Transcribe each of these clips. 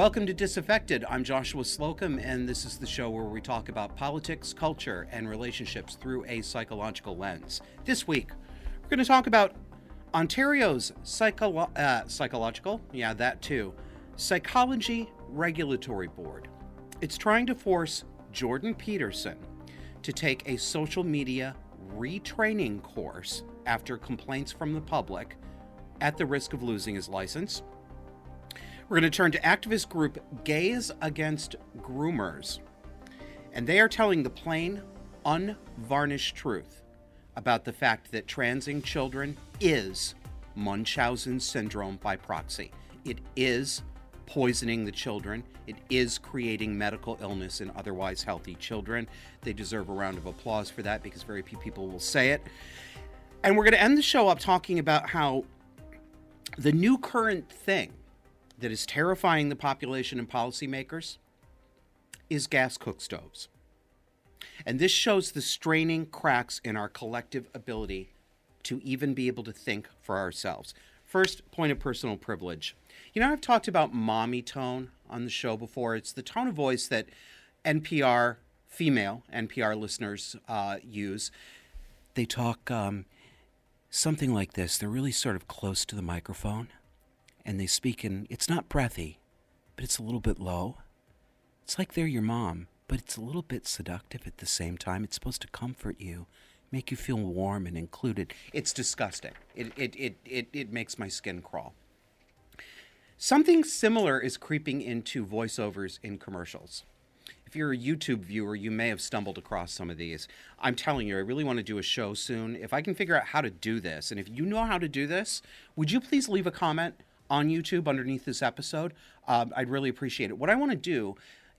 Welcome to Disaffected. I'm Joshua Slocum, and this is the show where we talk about politics, culture, and relationships through a psychological lens. This week, we're going to talk about Ontario's uh, psychological, yeah, that too, Psychology Regulatory Board. It's trying to force Jordan Peterson to take a social media retraining course after complaints from the public at the risk of losing his license. We're going to turn to activist group Gays Against Groomers. And they are telling the plain, unvarnished truth about the fact that transing children is Munchausen syndrome by proxy. It is poisoning the children. It is creating medical illness in otherwise healthy children. They deserve a round of applause for that because very few people will say it. And we're going to end the show up talking about how the new current thing that is terrifying the population and policymakers is gas cook stoves. And this shows the straining cracks in our collective ability to even be able to think for ourselves. First, point of personal privilege. You know, I've talked about mommy tone on the show before. It's the tone of voice that NPR, female NPR listeners uh, use. They talk um, something like this. They're really sort of close to the microphone and they speak in, it's not breathy, but it's a little bit low. It's like they're your mom, but it's a little bit seductive at the same time. It's supposed to comfort you, make you feel warm and included. It's disgusting. It, it, it, it, it makes my skin crawl. Something similar is creeping into voiceovers in commercials. If you're a YouTube viewer, you may have stumbled across some of these. I'm telling you, I really want to do a show soon. If I can figure out how to do this, and if you know how to do this, would you please leave a comment? On YouTube underneath this episode. Um, I'd really appreciate it. What I want to do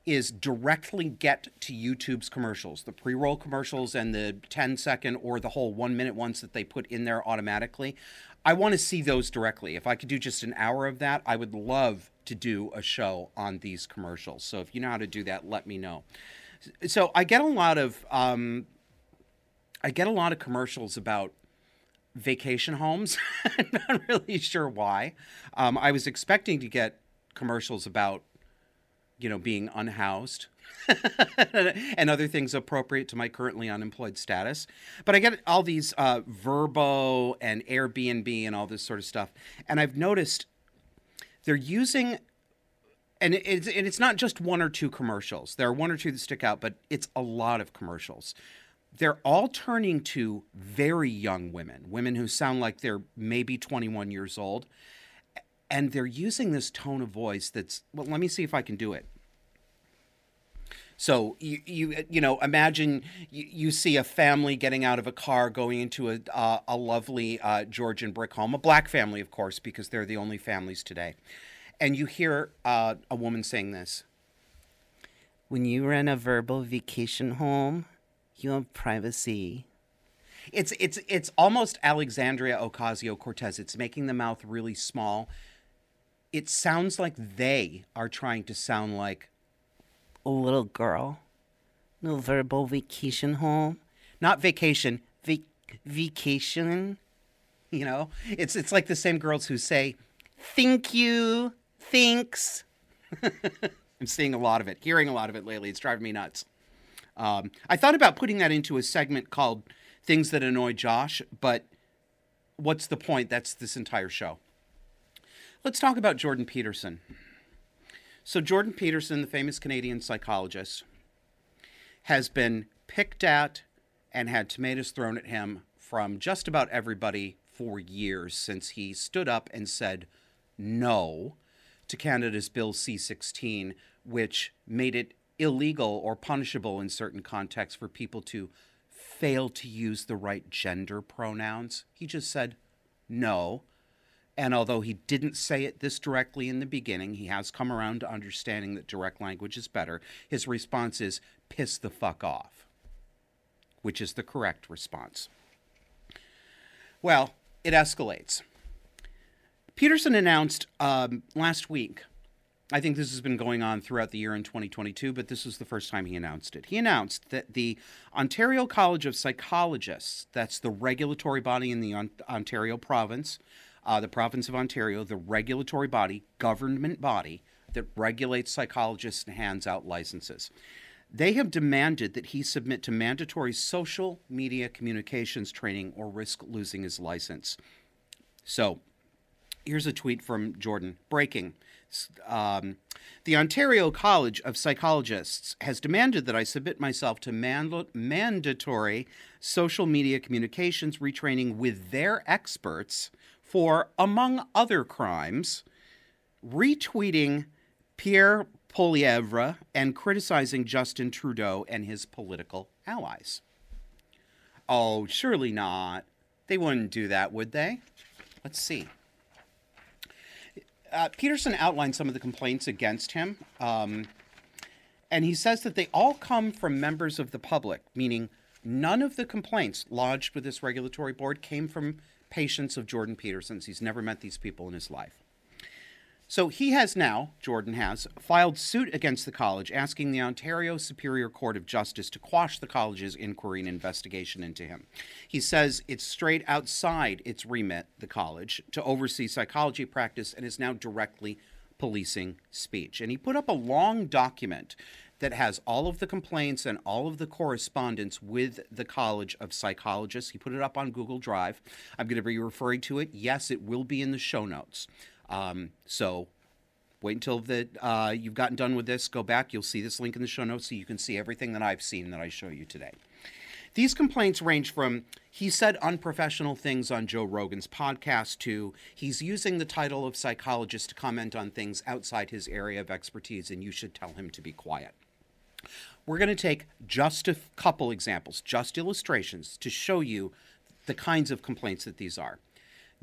is directly get to YouTube's commercials, the pre roll commercials and the 10 second or the whole one minute ones that they put in there automatically. I want to see those directly. If I could do just an hour of that, I would love to do a show on these commercials. So if you know how to do that, let me know. So I get a lot of um, I get a lot of commercials about vacation homes. I'm not really sure why. Um, I was expecting to get commercials about, you know, being unhoused and other things appropriate to my currently unemployed status. But I get all these uh, Vrbo and Airbnb and all this sort of stuff. And I've noticed they're using. And it's, and it's not just one or two commercials. There are one or two that stick out, but it's a lot of commercials they're all turning to very young women, women who sound like they're maybe 21 years old. And they're using this tone of voice that's, well, let me see if I can do it. So you you you know imagine you, you see a family getting out of a car going into a uh, a lovely uh, Georgian brick home, a black family of course because they're the only families today, and you hear uh, a woman saying this. When you rent a Vrbo vacation home, you have privacy. It's it's it's almost Alexandria Ocasio Cortez. It's making the mouth really small. It sounds like they are trying to sound like a little girl. No Vrbo vacation home. Not vacation, vac- vacation. You know, it's it's like the same girls who say, "Thank you, thanks." I'm seeing a lot of it, hearing a lot of it lately. It's driving me nuts. Um, I thought about putting that into a segment called Things That Annoy Josh, but what's the point? That's this entire show. Let's talk about Jordan Peterson. So, Jordan Peterson, the famous Canadian psychologist, has been picked at and had tomatoes thrown at him from just about everybody for years since he stood up and said no to Canada's Bill C 16, which made it illegal or punishable in certain contexts for people to fail to use the right gender pronouns. He just said no. And although he didn't say it this directly in the beginning, he has come around to understanding that direct language is better. His response is piss the fuck off, which is the correct response. Well, it escalates. Peterson announced um, last week I think this has been going on throughout the year in 2022, but this was the first time he announced it. He announced that the Ontario College of Psychologists, that's the regulatory body in the Ontario province, uh, the province of Ontario, the regulatory body, government body that regulates psychologists and hands out licenses. They have demanded that he submit to mandatory social media communications training or risk losing his license. So, here's a tweet from Jordan Breaking. Um, the Ontario College of Psychologists has demanded that I submit myself to man- mandatory social media communications retraining with their experts for, among other crimes, retweeting Pierre Poilievre and criticizing Justin Trudeau and his political allies. Oh, surely not. They wouldn't do that, would they? Let's see. Uh, Peterson outlined some of the complaints against him, um, and he says that they all come from members of the public, meaning none of the complaints lodged with this regulatory board came from patients of Jordan Peterson's. He's never met these people in his life. So he has now, Jordan has, filed suit against the college asking the Ontario Superior Court of Justice to quash the college's inquiry and investigation into him. He says it's straight outside its remit, the college, to oversee psychology practice and is now directly policing speech. And he put up a long document that has all of the complaints and all of the correspondence with the College of Psychologists. He put it up on Google Drive. I'm going to be referring to it. Yes, it will be in the show notes. Um, so wait until the, uh, you've gotten done with this. Go back. You'll see this link in the show notes so you can see everything that I've seen that I show you today. These complaints range from he said unprofessional things on Joe Rogan's podcast to he's using the title of psychologist to comment on things outside his area of expertise and you should tell him to be quiet. We're going to take just a couple examples, just illustrations to show you the kinds of complaints that these are.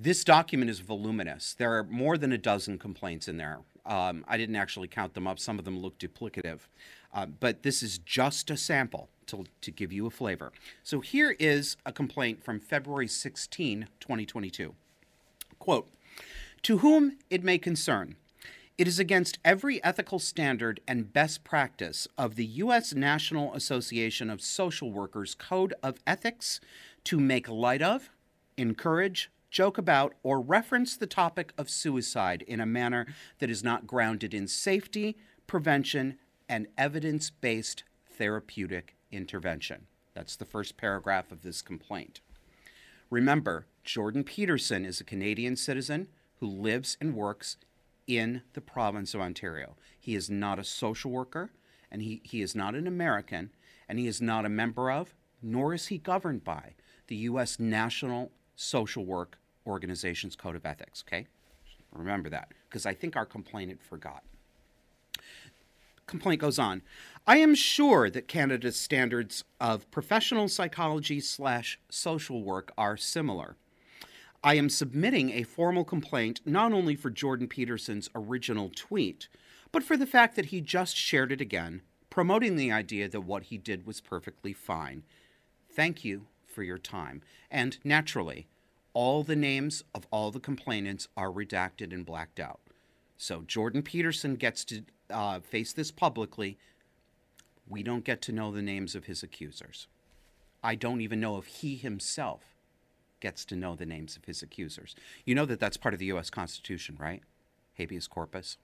This document is voluminous. There are more than a dozen complaints in there. Um, I didn't actually count them up. Some of them look duplicative. Uh, but this is just a sample to, to give you a flavor. So here is a complaint from February 16, 2022. Quote, to whom it may concern, it is against every ethical standard and best practice of the U.S. National Association of Social Workers Code of Ethics to make light of, encourage, joke about, or reference the topic of suicide in a manner that is not grounded in safety, prevention, and evidence based therapeutic intervention. That's the first paragraph of this complaint. Remember, Jordan Peterson is a Canadian citizen who lives and works in the province of Ontario. He is not a social worker, and he, he is not an American, and he is not a member of, nor is he governed by, the U.S. National Social Work Organization's Code of Ethics, okay? Remember that, because I think our complainant forgot. Complaint goes on. I am sure that Canada's standards of professional psychology slash social work are similar. I am submitting a formal complaint not only for Jordan Peterson's original tweet, but for the fact that he just shared it again, promoting the idea that what he did was perfectly fine. Thank you for your time. And naturally, all the names of all the complainants are redacted and blacked out. So Jordan Peterson gets to uh, face this publicly. We don't get to know the names of his accusers. I don't even know if he himself gets to know the names of his accusers. You know that that's part of the U.S. Constitution, right? Habeas corpus.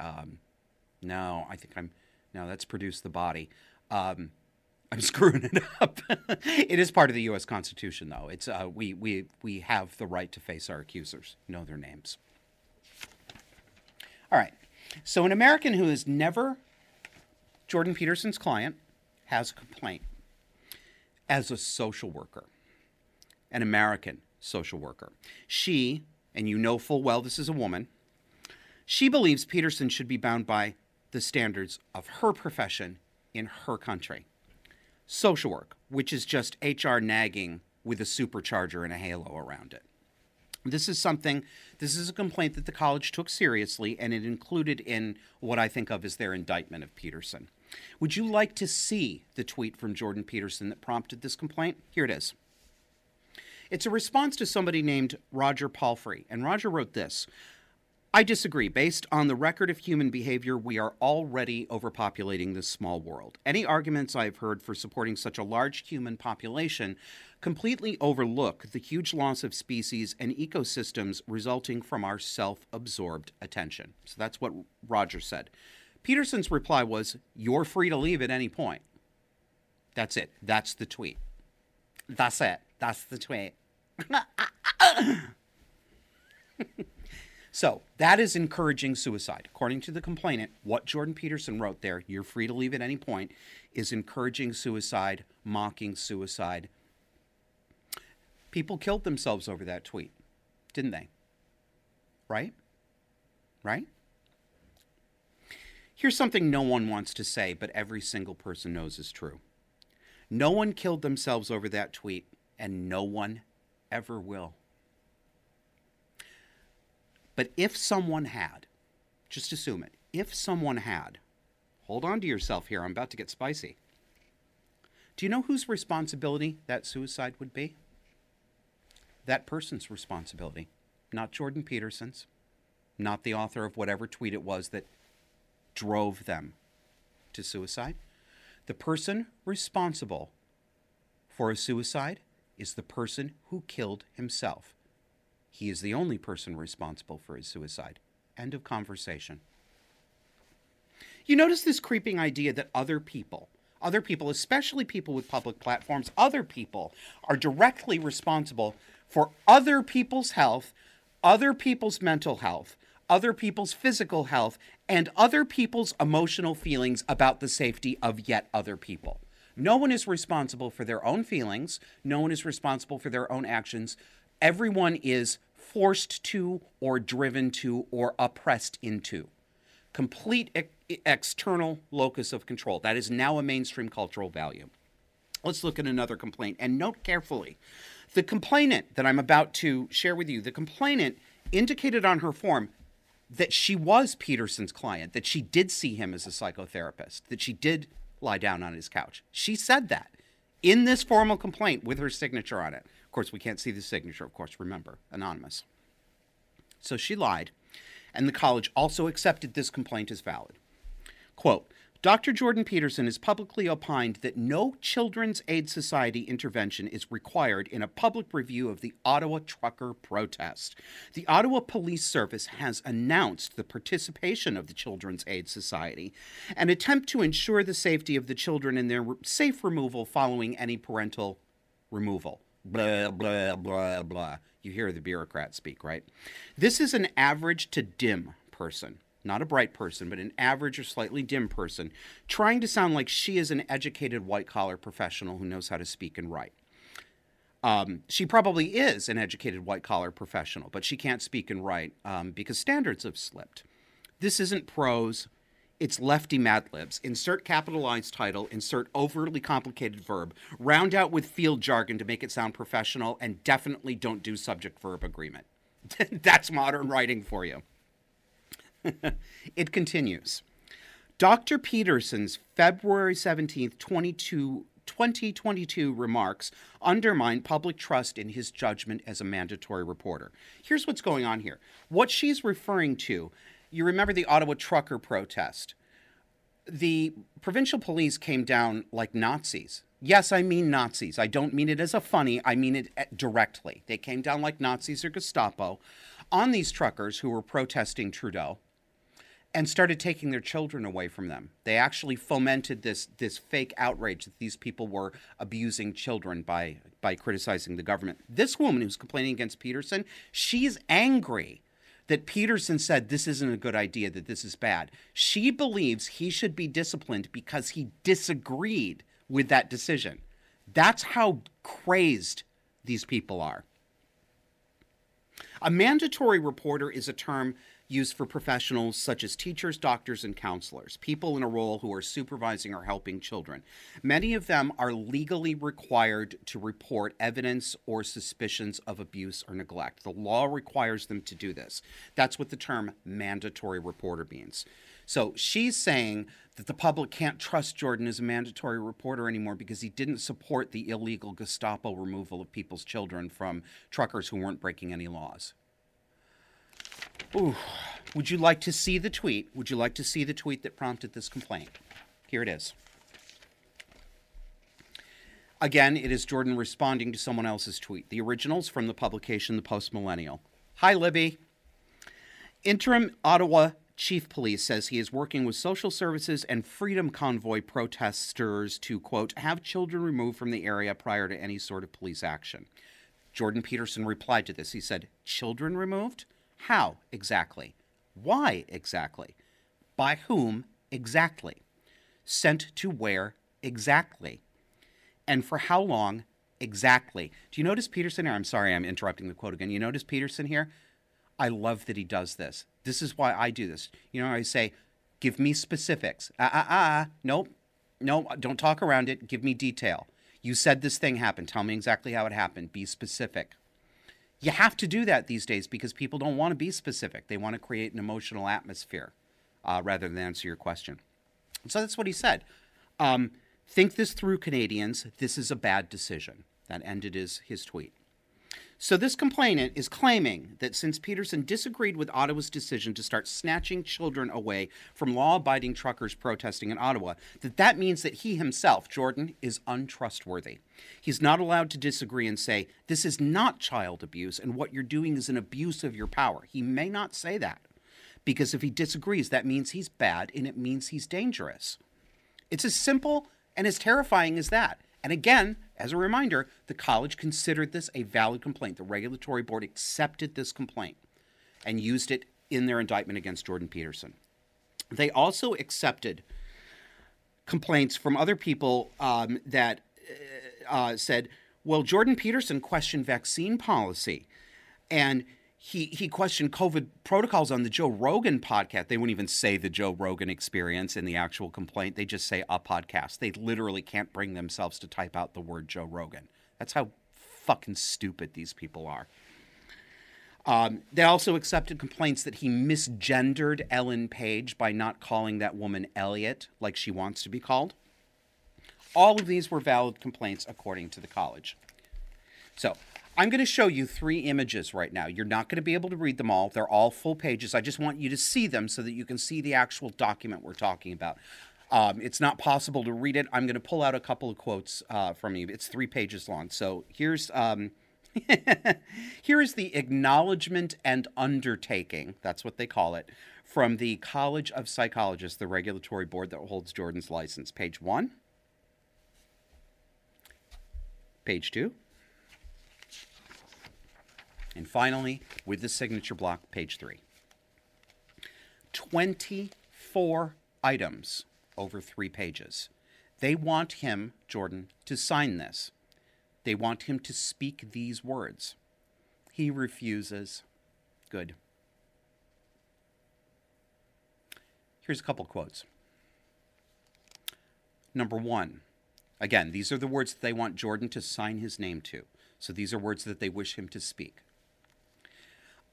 Um, no, I think I'm. No, that's produce the body. Um, I'm screwing it up. it is part of the U.S. Constitution, though. It's uh, we we we have the right to face our accusers, know their names. All right. So an American who is never Jordan Peterson's client has a complaint as a social worker, an American social worker. She, and you know full well this is a woman, she believes Peterson should be bound by the standards of her profession in her country social work, which is just HR nagging with a supercharger and a halo around it. This is something, this is a complaint that the college took seriously, and it included in what I think of as their indictment of Peterson. Would you like to see the tweet from Jordan Peterson that prompted this complaint? Here it is. It's a response to somebody named Roger Palfrey, and Roger wrote this I disagree. Based on the record of human behavior, we are already overpopulating this small world. Any arguments I've heard for supporting such a large human population completely overlook the huge loss of species and ecosystems resulting from our self absorbed attention. So that's what Roger said. Peterson's reply was, You're free to leave at any point. That's it. That's the tweet. That's it. That's the tweet. So that is encouraging suicide. According to the complainant, what Jordan Peterson wrote there, you're free to leave at any point, is encouraging suicide, mocking suicide. People killed themselves over that tweet, didn't they? Right? Right? Here's something no one wants to say, but every single person knows is true. No one killed themselves over that tweet, and no one ever will. But if someone had, just assume it, if someone had, hold on to yourself here, I'm about to get spicy. Do you know whose responsibility that suicide would be? That person's responsibility, not Jordan Peterson's, not the author of whatever tweet it was that drove them to suicide. The person responsible for a suicide is the person who killed himself. He is the only person responsible for his suicide. End of conversation. You notice this creeping idea that other people, other people, especially people with public platforms, other people are directly responsible for other people's health, other people's mental health, other people's physical health, and other people's emotional feelings about the safety of yet other people. No one is responsible for their own feelings. No one is responsible for their own actions. Everyone is forced to or driven to or oppressed into. Complete ex- external locus of control. That is now a mainstream cultural value. Let's look at another complaint and note carefully. The complainant that I'm about to share with you, the complainant indicated on her form that she was Peterson's client, that she did see him as a psychotherapist, that she did lie down on his couch. She said that in this formal complaint with her signature on it. Course, we can't see the signature, of course, remember, anonymous. So she lied, and the college also accepted this complaint as valid. Quote, Dr. Jordan Peterson has publicly opined that no Children's Aid Society intervention is required in a public review of the Ottawa trucker protest. The Ottawa Police Service has announced the participation of the Children's Aid Society, an attempt to ensure the safety of the children and their safe removal following any parental removal blah, blah, blah, blah. You hear the bureaucrat speak, right? This is an average to dim person, not a bright person, but an average or slightly dim person, trying to sound like she is an educated white collar professional who knows how to speak and write. Um, she probably is an educated white collar professional, but she can't speak and write um, because standards have slipped. This isn't prose. It's lefty Mad Libs. Insert capitalized title, insert overly complicated verb, round out with field jargon to make it sound professional, and definitely don't do subject verb agreement. That's modern writing for you. it continues. Dr. Peterson's February 17th, 22, 2022 remarks undermine public trust in his judgment as a mandatory reporter. Here's what's going on here. What she's referring to you remember the Ottawa trucker protest. The provincial police came down like Nazis. Yes, I mean Nazis. I don't mean it as a funny, I mean it eh, directly. They came down like Nazis or Gestapo on these truckers who were protesting Trudeau and started taking their children away from them. They actually fomented this this fake outrage that these people were abusing children by by criticizing the government. This woman who's complaining against Peterson, she's angry that Peterson said this isn't a good idea, that this is bad. She believes he should be disciplined because he disagreed with that decision. That's how crazed these people are. A mandatory reporter is a term used for professionals such as teachers, doctors, and counselors, people in a role who are supervising or helping children. Many of them are legally required to report evidence or suspicions of abuse or neglect. The law requires them to do this. That's what the term mandatory reporter means. So she's saying that the public can't trust Jordan as a mandatory reporter anymore because he didn't support the illegal Gestapo removal of people's children from truckers who weren't breaking any laws. Ooh. Would you like to see the tweet? Would you like to see the tweet that prompted this complaint? Here it is. Again, it is Jordan responding to someone else's tweet. The originals from the publication The Post Millennial. Hi, Libby. Interim Ottawa Chief Police says he is working with social services and Freedom Convoy protesters to, quote, have children removed from the area prior to any sort of police action. Jordan Peterson replied to this. He said, Children removed? How exactly? Why exactly? By whom exactly? Sent to where exactly? And for how long exactly? Do you notice Peterson here? I'm sorry, I'm interrupting the quote again. You notice Peterson here? I love that he does this. This is why I do this. You know, I say, give me specifics. Ah, ah, ah. Nope. No, don't talk around it. Give me detail. You said this thing happened. Tell me exactly how it happened. Be specific. You have to do that these days because people don't want to be specific. They want to create an emotional atmosphere uh, rather than answer your question. So that's what he said. Um, Think this through, Canadians. This is a bad decision. That ended his, his tweet. So, this complainant is claiming that since Peterson disagreed with Ottawa's decision to start snatching children away from law abiding truckers protesting in Ottawa, that that means that he himself, Jordan, is untrustworthy. He's not allowed to disagree and say, This is not child abuse, and what you're doing is an abuse of your power. He may not say that because if he disagrees, that means he's bad and it means he's dangerous. It's as simple and as terrifying as that. And again, as a reminder, the college considered this a valid complaint. The regulatory board accepted this complaint and used it in their indictment against Jordan Peterson. They also accepted complaints from other people um, that uh, uh said, well, Jordan Peterson questioned vaccine policy. And he he questioned COVID protocols on the Joe Rogan podcast. They wouldn't even say the Joe Rogan experience in the actual complaint. They just say a podcast. They literally can't bring themselves to type out the word Joe Rogan. That's how fucking stupid these people are. Um, they also accepted complaints that he misgendered Ellen Page by not calling that woman Elliot like she wants to be called. All of these were valid complaints according to the college. So I'm going to show you three images right now. You're not going to be able to read them all. They're all full pages. I just want you to see them so that you can see the actual document we're talking about. Um, it's not possible to read it. I'm going to pull out a couple of quotes uh, from you. It's three pages long. So here's um, here is the acknowledgement and undertaking. That's what they call it from the College of Psychologists, the regulatory board that holds Jordan's license. Page one. Page two. And finally, with the signature block, page three 24 items over three pages. They want him, Jordan, to sign this. They want him to speak these words. He refuses. Good. Here's a couple quotes. Number one, again, these are the words that they want Jordan to sign his name to. So these are words that they wish him to speak.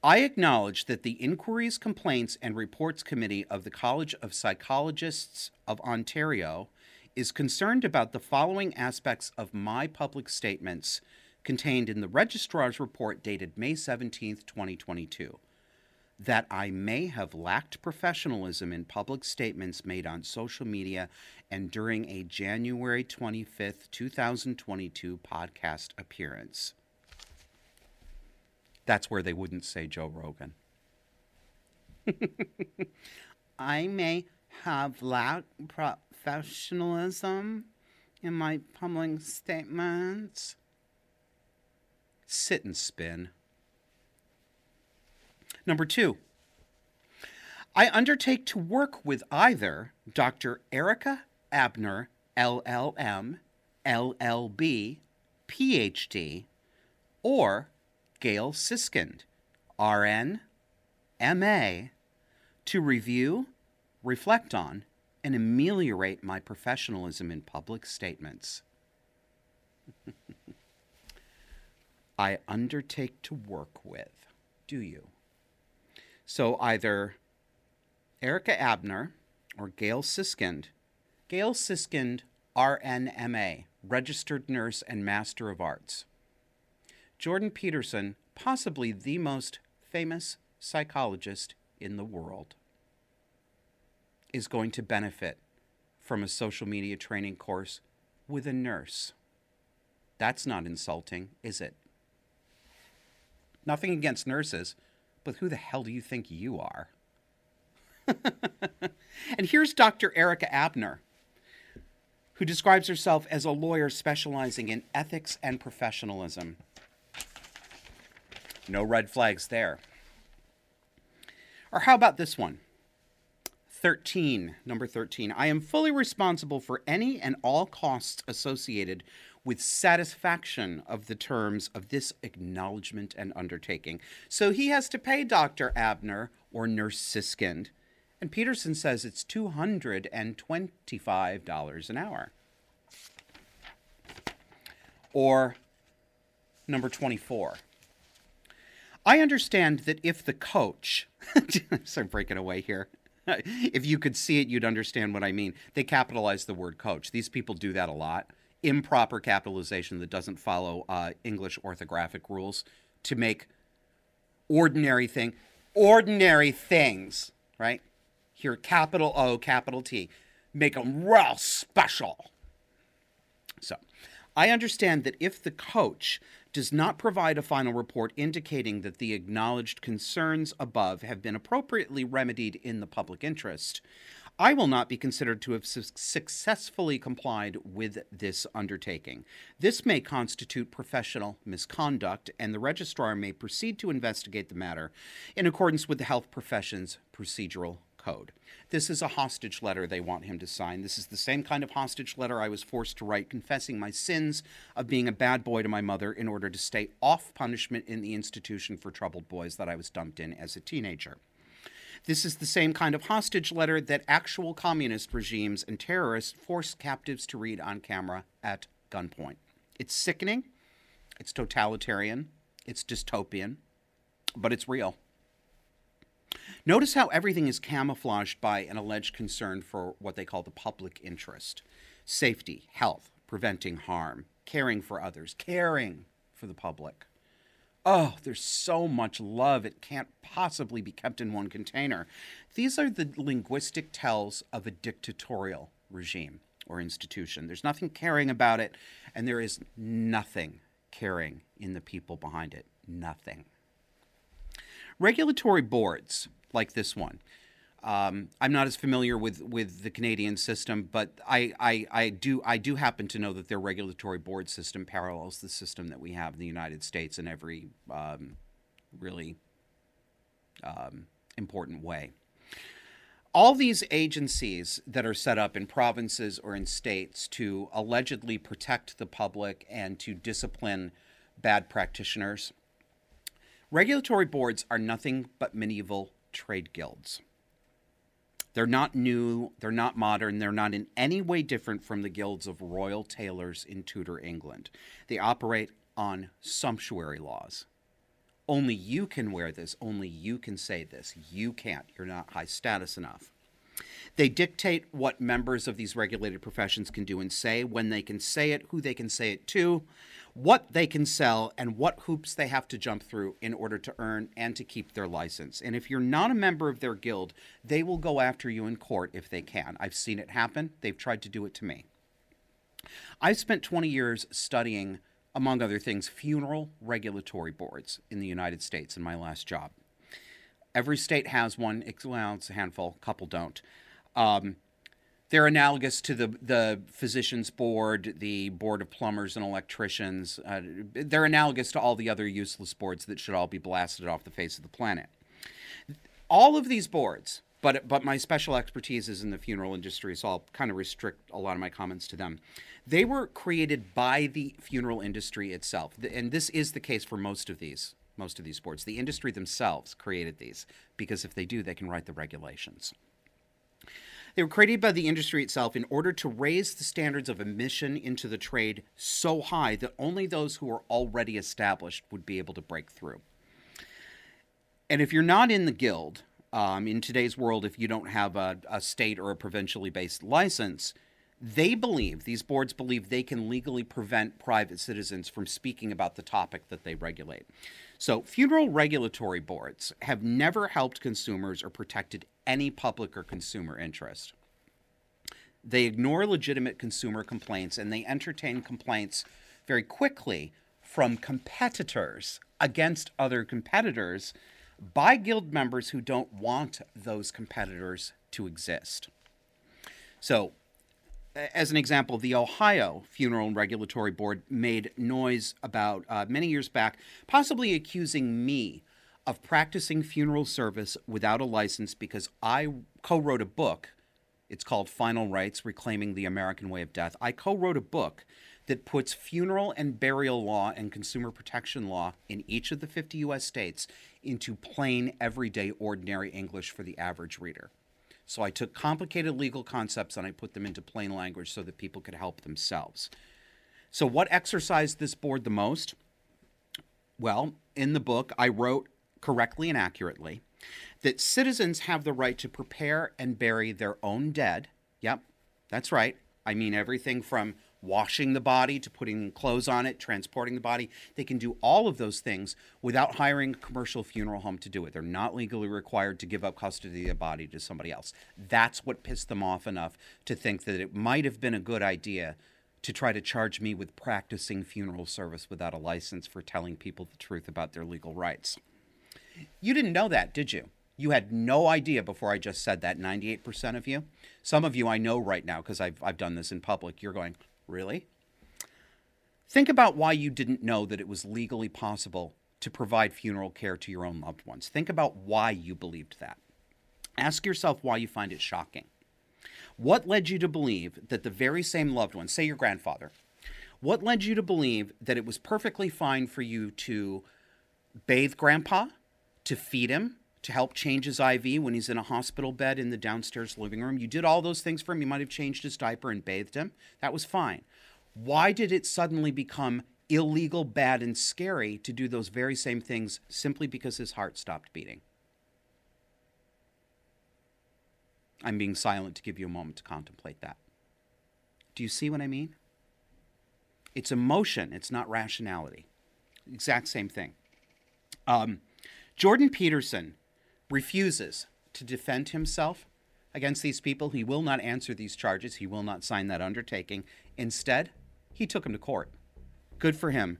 I acknowledge that the Inquiries, Complaints, and Reports Committee of the College of Psychologists of Ontario is concerned about the following aspects of my public statements contained in the Registrar's report dated May 17, 2022. That I may have lacked professionalism in public statements made on social media and during a January 25, 2022 podcast appearance. That's where they wouldn't say Joe Rogan. I may have lacked professionalism in my public statements. Sit and spin. Number two, I undertake to work with either Dr. Erica Abner, LLM, LLB, PhD, or Gail Siskind, RN, MA, to review, reflect on, and ameliorate my professionalism in public statements. I undertake to work with. Do you? So either Erica Abner or Gail Siskind. Gail Siskind, RNMA, Registered Nurse and Master of Arts. Jordan Peterson, possibly the most famous psychologist in the world is going to benefit from a social media training course with a nurse. That's not insulting, is it? Nothing against nurses, but who the hell do you think you are? and here's Dr. Erica Abner, who describes herself as a lawyer specializing in ethics and professionalism. No red flags there. Or how about this one? 13, number 13. I am fully responsible for any and all costs associated with satisfaction of the terms of this acknowledgement and undertaking. So he has to pay Dr. Abner or Nurse Siskind. And Peterson says it's $225 an hour. Or number 24. I understand that if the coach, sorry, breaking away here. if you could see it, you'd understand what I mean. They capitalize the word coach. These people do that a lot. Improper capitalization that doesn't follow uh, English orthographic rules to make ordinary thing, ordinary things, right? Here, capital O, capital T, make them real special. So, I understand that if the coach does not provide a final report indicating that the acknowledged concerns above have been appropriately remedied in the public interest, I will not be considered to have su- successfully complied with this undertaking. This may constitute professional misconduct, and the registrar may proceed to investigate the matter in accordance with the health profession's procedural code. This is a hostage letter they want him to sign. This is the same kind of hostage letter I was forced to write confessing my sins of being a bad boy to my mother in order to stay off punishment in the institution for troubled boys that I was dumped in as a teenager. This is the same kind of hostage letter that actual communist regimes and terrorists force captives to read on camera at gunpoint. It's sickening, it's totalitarian, it's dystopian, but it's real. Notice how everything is camouflaged by an alleged concern for what they call the public interest safety, health, preventing harm, caring for others, caring for the public. Oh, there's so much love, it can't possibly be kept in one container. These are the linguistic tells of a dictatorial regime or institution. There's nothing caring about it, and there is nothing caring in the people behind it. Nothing. Regulatory boards like this one. Um, I'm not as familiar with, with the Canadian system, but I, I, I, do I do happen to know that their regulatory board system parallels the system that we have in the United States in every um, really um, important way. All these agencies that are set up in provinces or in states to allegedly protect the public and to discipline bad practitioners, regulatory boards are nothing but medieval trade guilds. They're not new, they're not modern, they're not in any way different from the guilds of royal tailors in Tudor England. They operate on sumptuary laws. Only you can wear this, only you can say this. You can't, you're not high status enough. They dictate what members of these regulated professions can do and say, when they can say it, who they can say it to, what they can sell and what hoops they have to jump through in order to earn and to keep their license. And if you're not a member of their guild, they will go after you in court if they can. I've seen it happen. They've tried to do it to me. I've spent 20 years studying, among other things, funeral regulatory boards in the United States in my last job. Every state has one. Well, it's a handful. A couple don't. Um, they're analogous to the the physicians board, the board of plumbers and electricians. Uh, they're analogous to all the other useless boards that should all be blasted off the face of the planet. All of these boards, but but my special expertise is in the funeral industry, so I'll kind of restrict a lot of my comments to them. They were created by the funeral industry itself, and this is the case for most of these most of these boards. The industry themselves created these because if they do, they can write the regulations. They were created by the industry itself in order to raise the standards of admission into the trade so high that only those who are already established would be able to break through. And if you're not in the guild, um, in today's world, if you don't have a, a state or a provincially based license, They believe, these boards believe, they can legally prevent private citizens from speaking about the topic that they regulate. So, funeral regulatory boards have never helped consumers or protected any public or consumer interest. They ignore legitimate consumer complaints and they entertain complaints very quickly from competitors against other competitors by guild members who don't want those competitors to exist. So, as an example, the Ohio Funeral and Regulatory Board made noise about uh, many years back, possibly accusing me of practicing funeral service without a license because I co wrote a book. It's called Final Rites Reclaiming the American Way of Death. I co wrote a book that puts funeral and burial law and consumer protection law in each of the 50 U.S. states into plain, everyday, ordinary English for the average reader. So I took complicated legal concepts and I put them into plain language so that people could help themselves. So, what exercised this board the most? Well, in the book, I wrote correctly and accurately that citizens have the right to prepare and bury their own dead. Yep, that's right. I mean, everything from washing the body to putting clothes on it, transporting the body. They can do all of those things without hiring a commercial funeral home to do it. They're not legally required to give up custody of the body to somebody else. That's what pissed them off enough to think that it might have been a good idea to try to charge me with practicing funeral service without a license for telling people the truth about their legal rights. You didn't know that, did you? You had no idea before I just said that, 98% of you. Some of you I know right now because I've, I've done this in public. You're going, Really? Think about why you didn't know that it was legally possible to provide funeral care to your own loved ones. Think about why you believed that. Ask yourself why you find it shocking. What led you to believe that the very same loved one, say your grandfather, what led you to believe that it was perfectly fine for you to bathe grandpa, to feed him, to help change his IV when he's in a hospital bed in the downstairs living room. You did all those things for him. You might have changed his diaper and bathed him. That was fine. Why did it suddenly become illegal, bad, and scary to do those very same things simply because his heart stopped beating? I'm being silent to give you a moment to contemplate that. Do you see what I mean? It's emotion, it's not rationality. Exact same thing. Um, Jordan Peterson refuses to defend himself against these people. He will not answer these charges. He will not sign that undertaking. Instead, he took him to court. Good for him.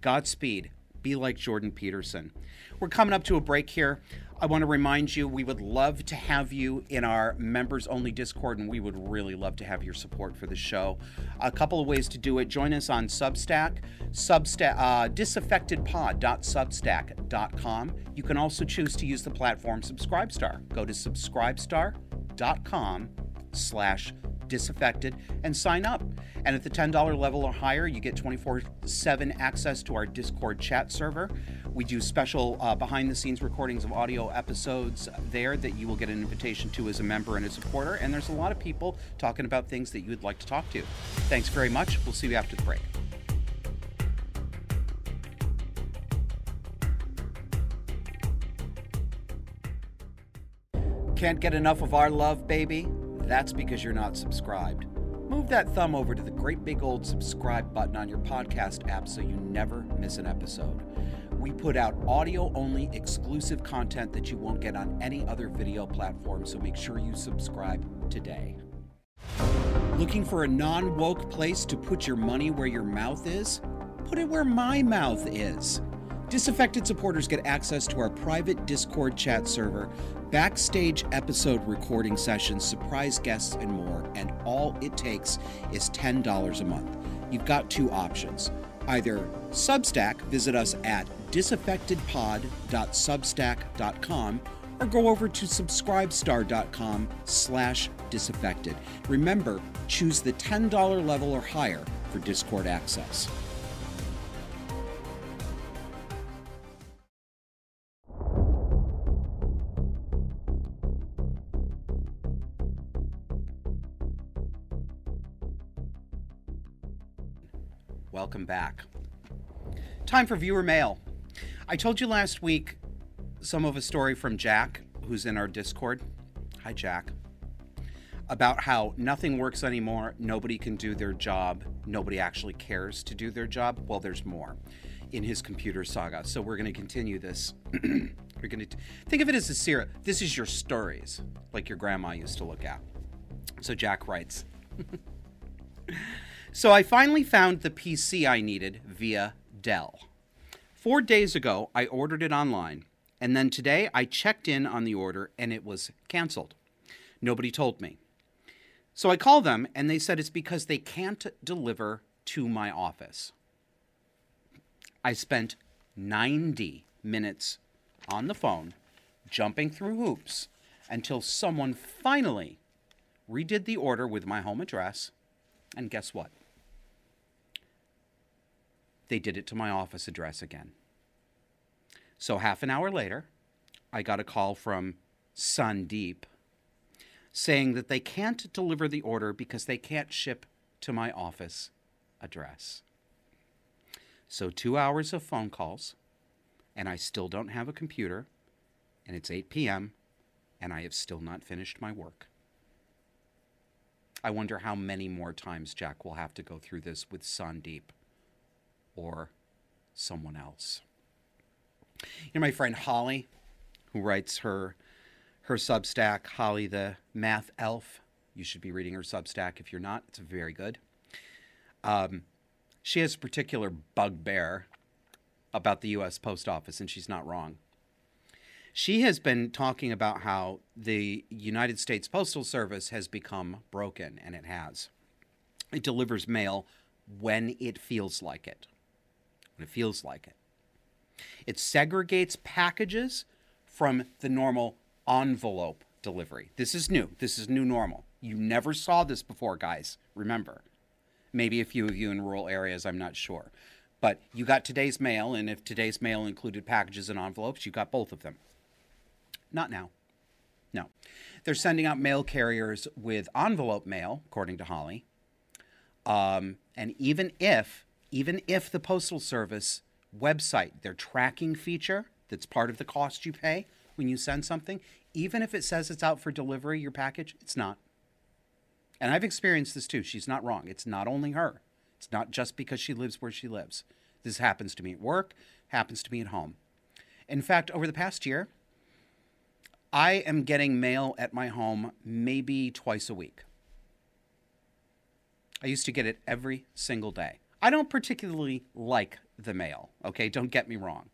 Godspeed. Be like Jordan Peterson. We're coming up to a break here. I want to remind you we would love to have you in our members only Discord, and we would really love to have your support for the show. A couple of ways to do it join us on Substack, Substack uh, disaffectedpod.substack.com. You can also choose to use the platform Subscribestar. Go to subscribestar.com slash disaffected and sign up. And at the $10 level or higher, you get 24 7 access to our Discord chat server. We do special uh, behind the scenes recordings of audio episodes there that you will get an invitation to as a member and a supporter. And there's a lot of people talking about things that you would like to talk to. Thanks very much. We'll see you after the break. Can't get enough of our love, baby? That's because you're not subscribed. Move that thumb over to the great big old subscribe button on your podcast app so you never miss an episode. We put out audio only exclusive content that you won't get on any other video platform, so make sure you subscribe today. Looking for a non woke place to put your money where your mouth is? Put it where my mouth is. Disaffected supporters get access to our private Discord chat server, backstage episode recording sessions, surprise guests, and more. And all it takes is $10 a month. You've got two options. Either Substack, visit us at disaffectedpod.substack.com, or go over to subscribestar.com slash disaffected. Remember, choose the $10 level or higher for Discord access. Back. Time for viewer mail. I told you last week some of a story from Jack, who's in our Discord. Hi, Jack. about how nothing works anymore, nobody can do their job, nobody actually cares to do their job. Well, there's more in his computer saga. So we're going to continue this. You're going to think of it as a series. This is your stories, like your grandma used to look at. So Jack writes. so I finally found the PC I needed via Dell. Four days ago, I ordered it online, and then today I checked in on the order and it was canceled. Nobody told me. So I called them and they said it's because they can't deliver to my office. I spent 90 minutes on the phone, jumping through hoops, until someone finally redid the order with my home address. And guess what? They did it to my office address again. So, half an hour later, I got a call from Sandeep saying that they can't deliver the order because they can't ship to my office address. So, two hours of phone calls, and I still don't have a computer, and it's 8 p.m., and I have still not finished my work. I wonder how many more times Jack will have to go through this with Sandeep or someone else. You know, my friend Holly, who writes her her Substack, Holly the MathNerd. You should be reading her Substack if you're not. It's very good. Um, she has a particular bugbear about the U.S. Post Office, and she's not wrong. She has been talking about how the United States Postal Service has become broken, and it has. It delivers mail when it feels like it. When it feels like it. It segregates packages from the normal envelope delivery. This is new. This is new normal. You never saw this before, guys. Remember. Maybe a few of you in rural areas, I'm not sure. But you got today's mail, and if today's mail included packages and envelopes, you got both of them. Not now. No. They're sending out mail carriers with envelope mail, according to Holly. Um, and even if, even if the Postal Service website, their tracking feature that's part of the cost you pay when you send something, even if it says it's out for delivery, your package, it's not. And I've experienced this too. She's not wrong. It's not only her. It's not just because she lives where she lives. This happens to me at work, happens to me at home. In fact, over the past year, I am getting mail at my home maybe twice a week. I used to get it every single day. I don't particularly like the mail, okay? Don't get me wrong.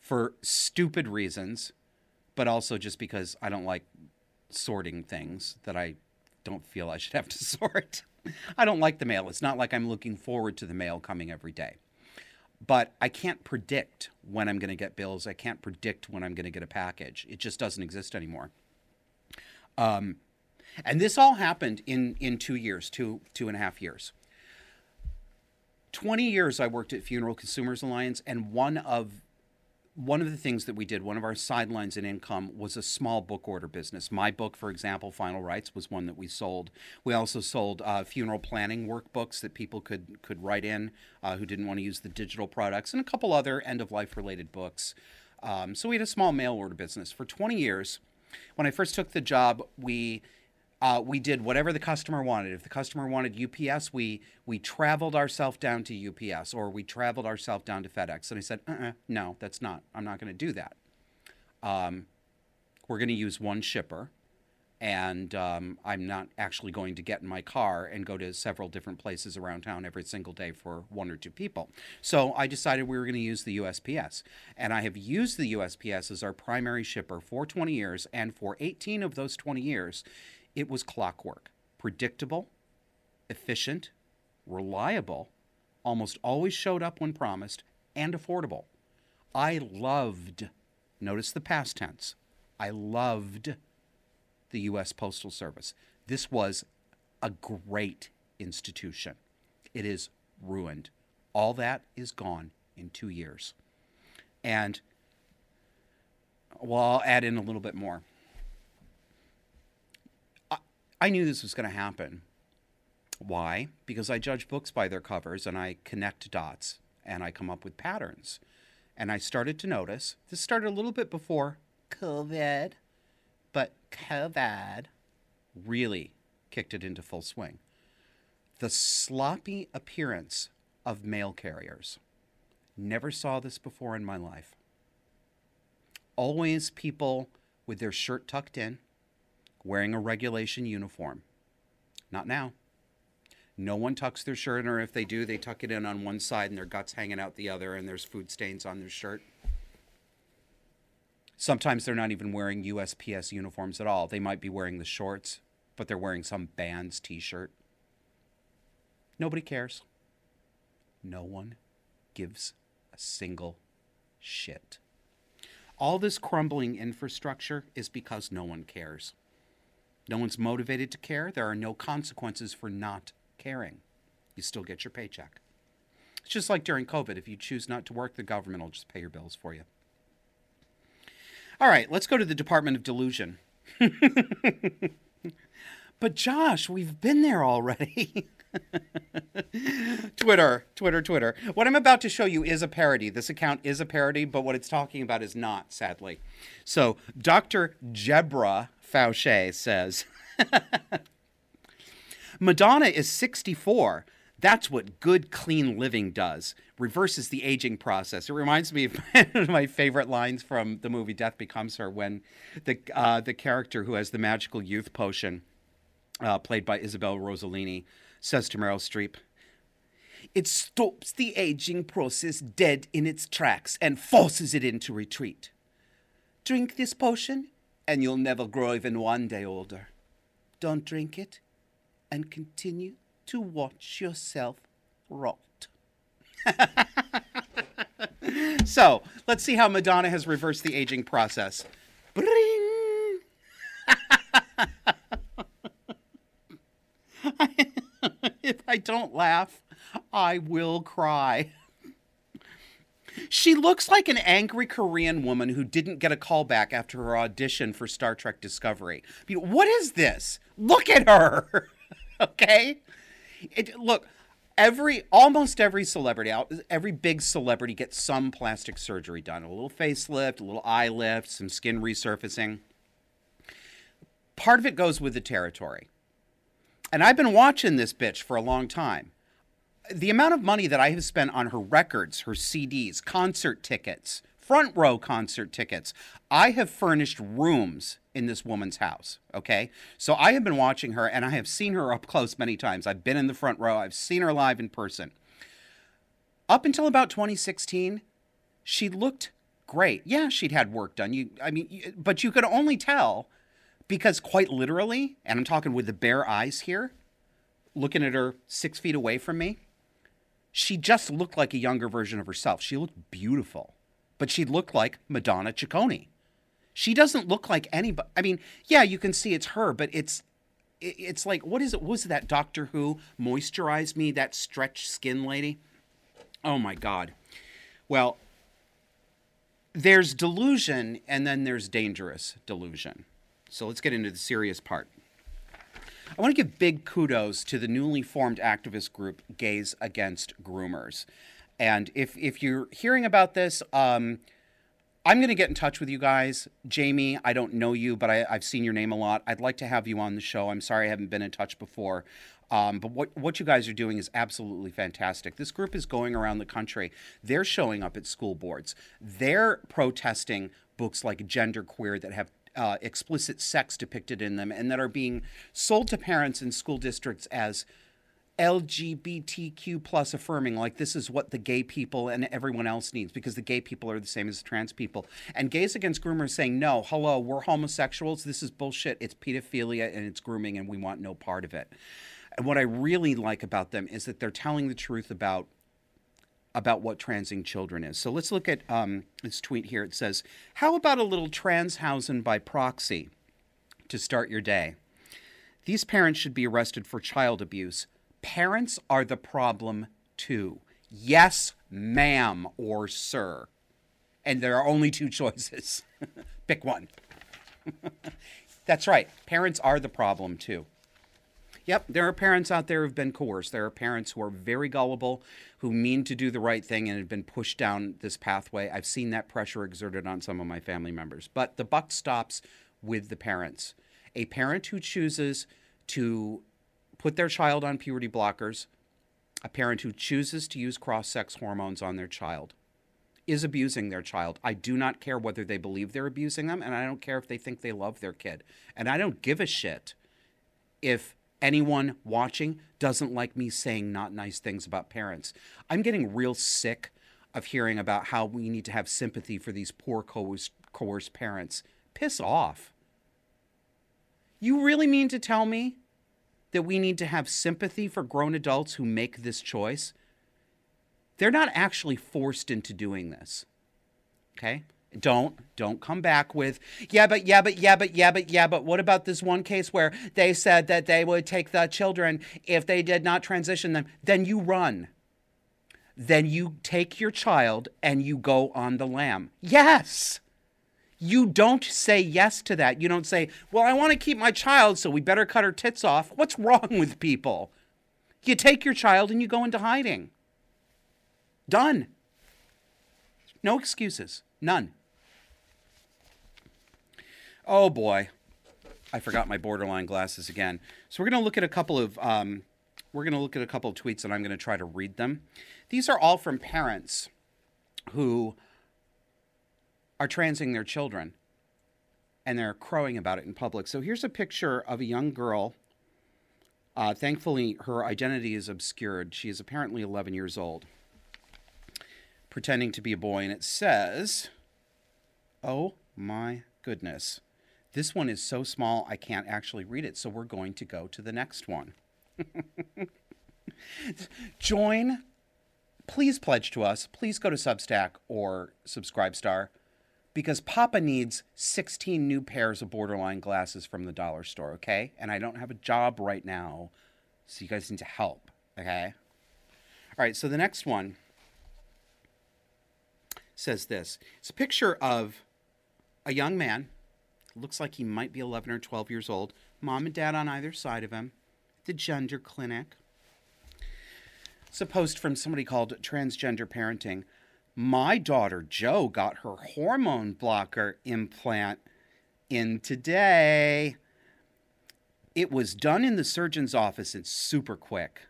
For stupid reasons, but also just because I don't like sorting things that I don't feel I should have to sort. I don't like the mail. It's not like I'm looking forward to the mail coming every day but I can't predict when I'm going to get bills. I can't predict when I'm going to get a package. It just doesn't exist anymore. Um, and this all happened in in two years, two two and a half years. Twenty years I worked at Funeral Consumers Alliance, and one of one of the things that we did, one of our sidelines in income was a small book order business. My book, for example, Final Rights, was one that we sold. We also sold uh, funeral planning workbooks that people could could write in uh, who didn't want to use the digital products, and a couple other end of life related books. Um, so we had a small mail order business for 20 years. When I first took the job, we uh, we did whatever the customer wanted. If the customer wanted UPS, we we traveled ourselves down to UPS or we traveled ourselves down to FedEx. And I said, uh-uh, no, that's not. I'm not going to do that. Um, we're going to use one shipper, and um, I'm not actually going to get in my car and go to several different places around town every single day for one or two people. So I decided we were going to use the USPS, and I have used the USPS as our primary shipper for 20 years, and for 18 of those 20 years it was clockwork, predictable, efficient, reliable, almost always showed up when promised, and affordable. I loved, notice the past tense, I loved the U.S. Postal Service. This was a great institution. It is ruined. All that is gone in two years. And well, I'll add in a little bit more. I knew this was going to happen. Why? Because I judge books by their covers and I connect dots and I come up with patterns. And I started to notice this started a little bit before COVID, but COVID really kicked it into full swing. The sloppy appearance of mail carriers. Never saw this before in my life. Always people with their shirt tucked in, wearing a regulation uniform. Not now. No one tucks their shirt, or if they do, they tuck it in on one side and their guts hanging out the other, and there's food stains on their shirt. Sometimes they're not even wearing USPS uniforms at all. They might be wearing the shorts, but they're wearing some band's t shirt. Nobody cares. No one gives a single shit. All this crumbling infrastructure is because no one cares. No one's motivated to care. There are no consequences for not caring. You still get your paycheck. It's just like during COVID. If you choose not to work, the government will just pay your bills for you. All right, let's go to the Department of Delusion. but Josh, we've been there already. Twitter, Twitter, Twitter. What I'm about to show you is a parody. This account is a parody, but what it's talking about is not, sadly. So, Dr. Jebra Faushay says Madonna is 64. That's what good, clean living does. Reverses the aging process. It reminds me of my favorite lines from the movie Death Becomes Her when the, uh, the character who has the magical youth potion, uh, played by Isabel Rossellini, says to Meryl Streep, It stops the aging process dead in its tracks and forces it into retreat. Drink this potion, and you'll never grow even one day older. Don't drink it, and continue to watch yourself rot. so let's see how Madonna has reversed the aging process. Bring. if I don't laugh, I will cry. She looks like an angry Korean woman who didn't get a call back after her audition for Star Trek Discovery. I mean, what is this? Look at her. okay? It, look, every almost every celebrity every big celebrity gets some plastic surgery done. A little facelift, a little eye lift, some skin resurfacing. Part of it goes with the territory. And I've been watching this bitch for a long time. The amount of money that I have spent on her records, her CDs, concert tickets, front row concert tickets. I have furnished rooms in this woman's house. Okay. So I have been watching her and I have seen her up close many times. I've been in the front row, I've seen her live in person. Up until about 2016, she looked great. Yeah, she'd had work done. You, I mean, but you could only tell because quite literally, and I'm talking with the bare eyes here, looking at her six feet away from me, she just looked like a younger version of herself. She looked beautiful but she looked like Madonna Ciccone. She doesn't look like anybody. I mean, yeah, you can see it's her, but it's it's like what is it? What was that Doctor Who moisturize me? That stretch skin lady. Oh my God. Well, there's delusion and then there's dangerous delusion. So let's get into the serious part. I want to give big kudos to the newly formed activist group Gays Against Groomers. And if if you're hearing about this, um, I'm going to get in touch with you guys. Jamie, I don't know you, but I, have seen your name a lot. I'd like to have you on the show. I'm sorry I haven't been in touch before. Um, but what, what you guys are doing is absolutely fantastic. This group is going around the country. They're showing up at school boards. They're protesting books like Gender Queer that have uh, explicit sex depicted in them and that are being sold to parents in school districts as LGBTQ plus affirming, like this is what the gay people and everyone else needs because the gay people are the same as the trans people. And Gays Against Groomers saying, no, hello, we're homosexuals. This is bullshit. It's pedophilia and it's grooming and we want no part of it. And what I really like about them is that they're telling the truth about about what transing children is. So let's look at um, this tweet here. It says, How about a little transhausen by proxy to start your day? These parents should be arrested for child abuse Parents are the problem too. Yes, ma'am or sir. And there are only two choices. Pick one. That's right. Parents are the problem too. Yep, there are parents out there who've been coerced. There are parents who are very gullible, who mean to do the right thing and have been pushed down this pathway. I've seen that pressure exerted on some of my family members. But the buck stops with the parents. A parent who chooses to put their child on puberty blockers, a parent who chooses to use cross sex hormones on their child, is abusing their child. I do not care whether they believe they're abusing them, and I don't care if they think they love their kid. And I don't give a shit if anyone watching doesn't like me saying not nice things about parents. I'm getting real sick of hearing about how we need to have sympathy for these poor coerced, coerced parents. Piss off. You really mean to tell me that we need to have sympathy for grown adults who make this choice? They're not actually forced into doing this. Okay? Don't don't come back with yeah but yeah but yeah but yeah but yeah but what about this one case where they said that they would take the children if they did not transition them? Then you run. Then you take your child and you go on the lam. Yes. You don't say yes to that. You don't say well I want to keep my child so we better cut her tits off. What's wrong with people? You take your child and you go into hiding. Done. No excuses. None Oh boy, I forgot my borderline glasses again. So we're going to look at a couple of um, we're going to look at a couple of tweets and I'm going to try to read them. These are all from parents who are transing their children and they're crowing about it in public. So here's a picture of a young girl. Uh, thankfully, her identity is obscured. She is apparently 11 years old, pretending to be a boy, and it says, Oh my goodness. This one is so small I can't actually read it, so we're going to go to the next one. Join, please pledge to us. Please go to Substack or Subscribestar because Papa needs 16 new pairs of borderline glasses from the dollar store, okay? And I don't have a job right now, so you guys need to help, okay? All right, so the next one says this it's a picture of a young man looks like he might be 11 or 12 years old, mom and dad on either side of him, the gender clinic. It's a post from somebody called Transgender Parenting. My daughter Jo got her hormone blocker implant in today. It was done in the surgeon's office. It's super quick.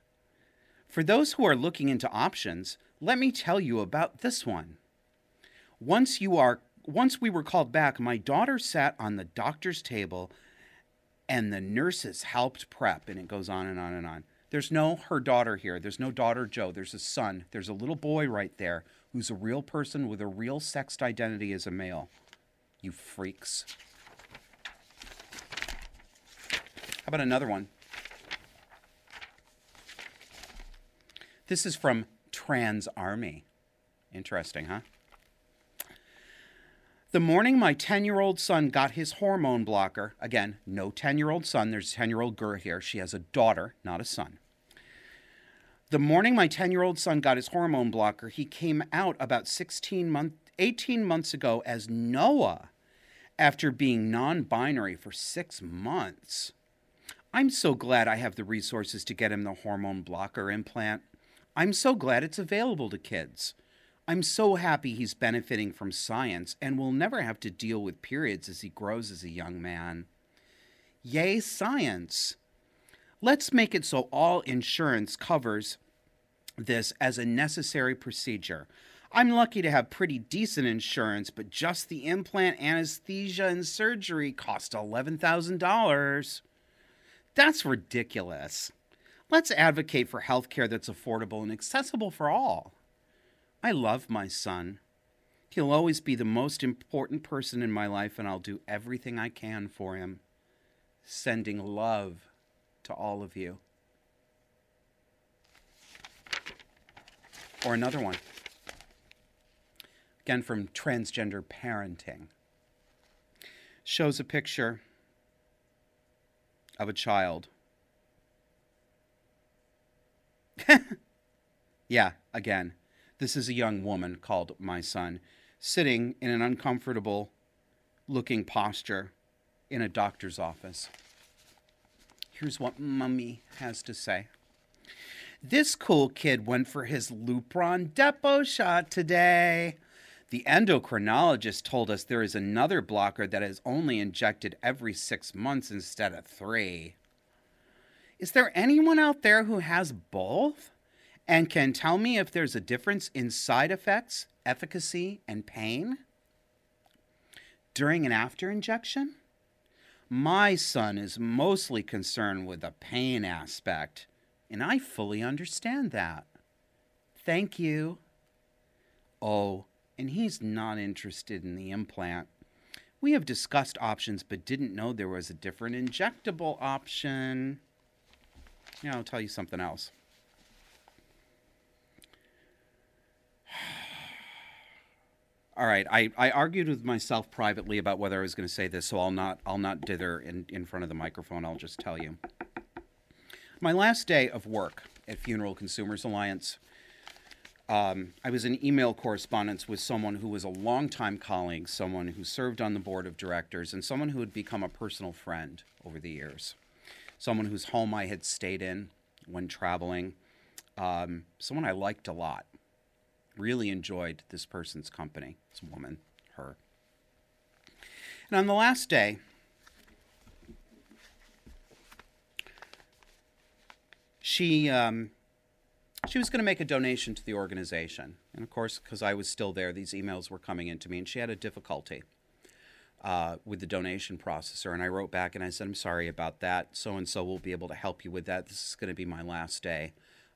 For those who are looking into options, let me tell you about this one. Once you are once we were called back, my daughter sat on the doctor's table and the nurses helped prep, and it goes on and on and on. There's no her daughter here. There's no daughter Joe. There's a son. There's a little boy right there who's a real person with a real sexed identity as a male. You freaks. How about another one? This is from Trans Army. Interesting, huh? The morning my 10 year old son got his hormone blocker, again, no 10 year old son, there's a 10 year old girl here. She has a daughter, not a son. The morning my 10 year old son got his hormone blocker, he came out about 16 month, 18 months ago as Noah after being non binary for six months. I'm so glad I have the resources to get him the hormone blocker implant. I'm so glad it's available to kids. I'm so happy he's benefiting from science and will never have to deal with periods as he grows as a young man. Yay, science! Let's make it so all insurance covers this as a necessary procedure. I'm lucky to have pretty decent insurance, but just the implant, anesthesia, and surgery cost $11,000. That's ridiculous. Let's advocate for health care that's affordable and accessible for all. I love my son. He'll always be the most important person in my life, and I'll do everything I can for him. Sending love to all of you. Or another one. Again, from Transgender Parenting. Shows a picture of a child. yeah, again this is a young woman called my son, sitting in an uncomfortable looking posture in a doctor's office. Here's what Mummy has to say. This cool kid went for his Lupron Depot shot today. The endocrinologist told us there is another blocker that is only injected every six months instead of three. Is there anyone out there who has both and can tell me if there's a difference in side effects, efficacy, and pain during and after injection? My son is mostly concerned with the pain aspect, and I fully understand that. Thank you. Oh, and he's not interested in the implant. We have discussed options but didn't know there was a different injectable option. Yeah, I'll tell you something else. All right, I, I argued with myself privately about whether I was going to say this, so I'll not I'll not dither in, in front of the microphone. I'll just tell you. My last day of work at Funeral Consumers Alliance, um, I was in email correspondence with someone who was a longtime colleague, someone who served on the board of directors, and someone who had become a personal friend over the years. Someone whose home I had stayed in when traveling, um, someone I liked a lot really enjoyed this person's company, this woman, her. And on the last day, she um, she was going to make a donation to the organization, and of course, because I was still there, these emails were coming into me, and she had a difficulty uh, with the donation processor. And I wrote back and I said, "I'm sorry about that. So and so will be able to help you with that. This is going to be my last day."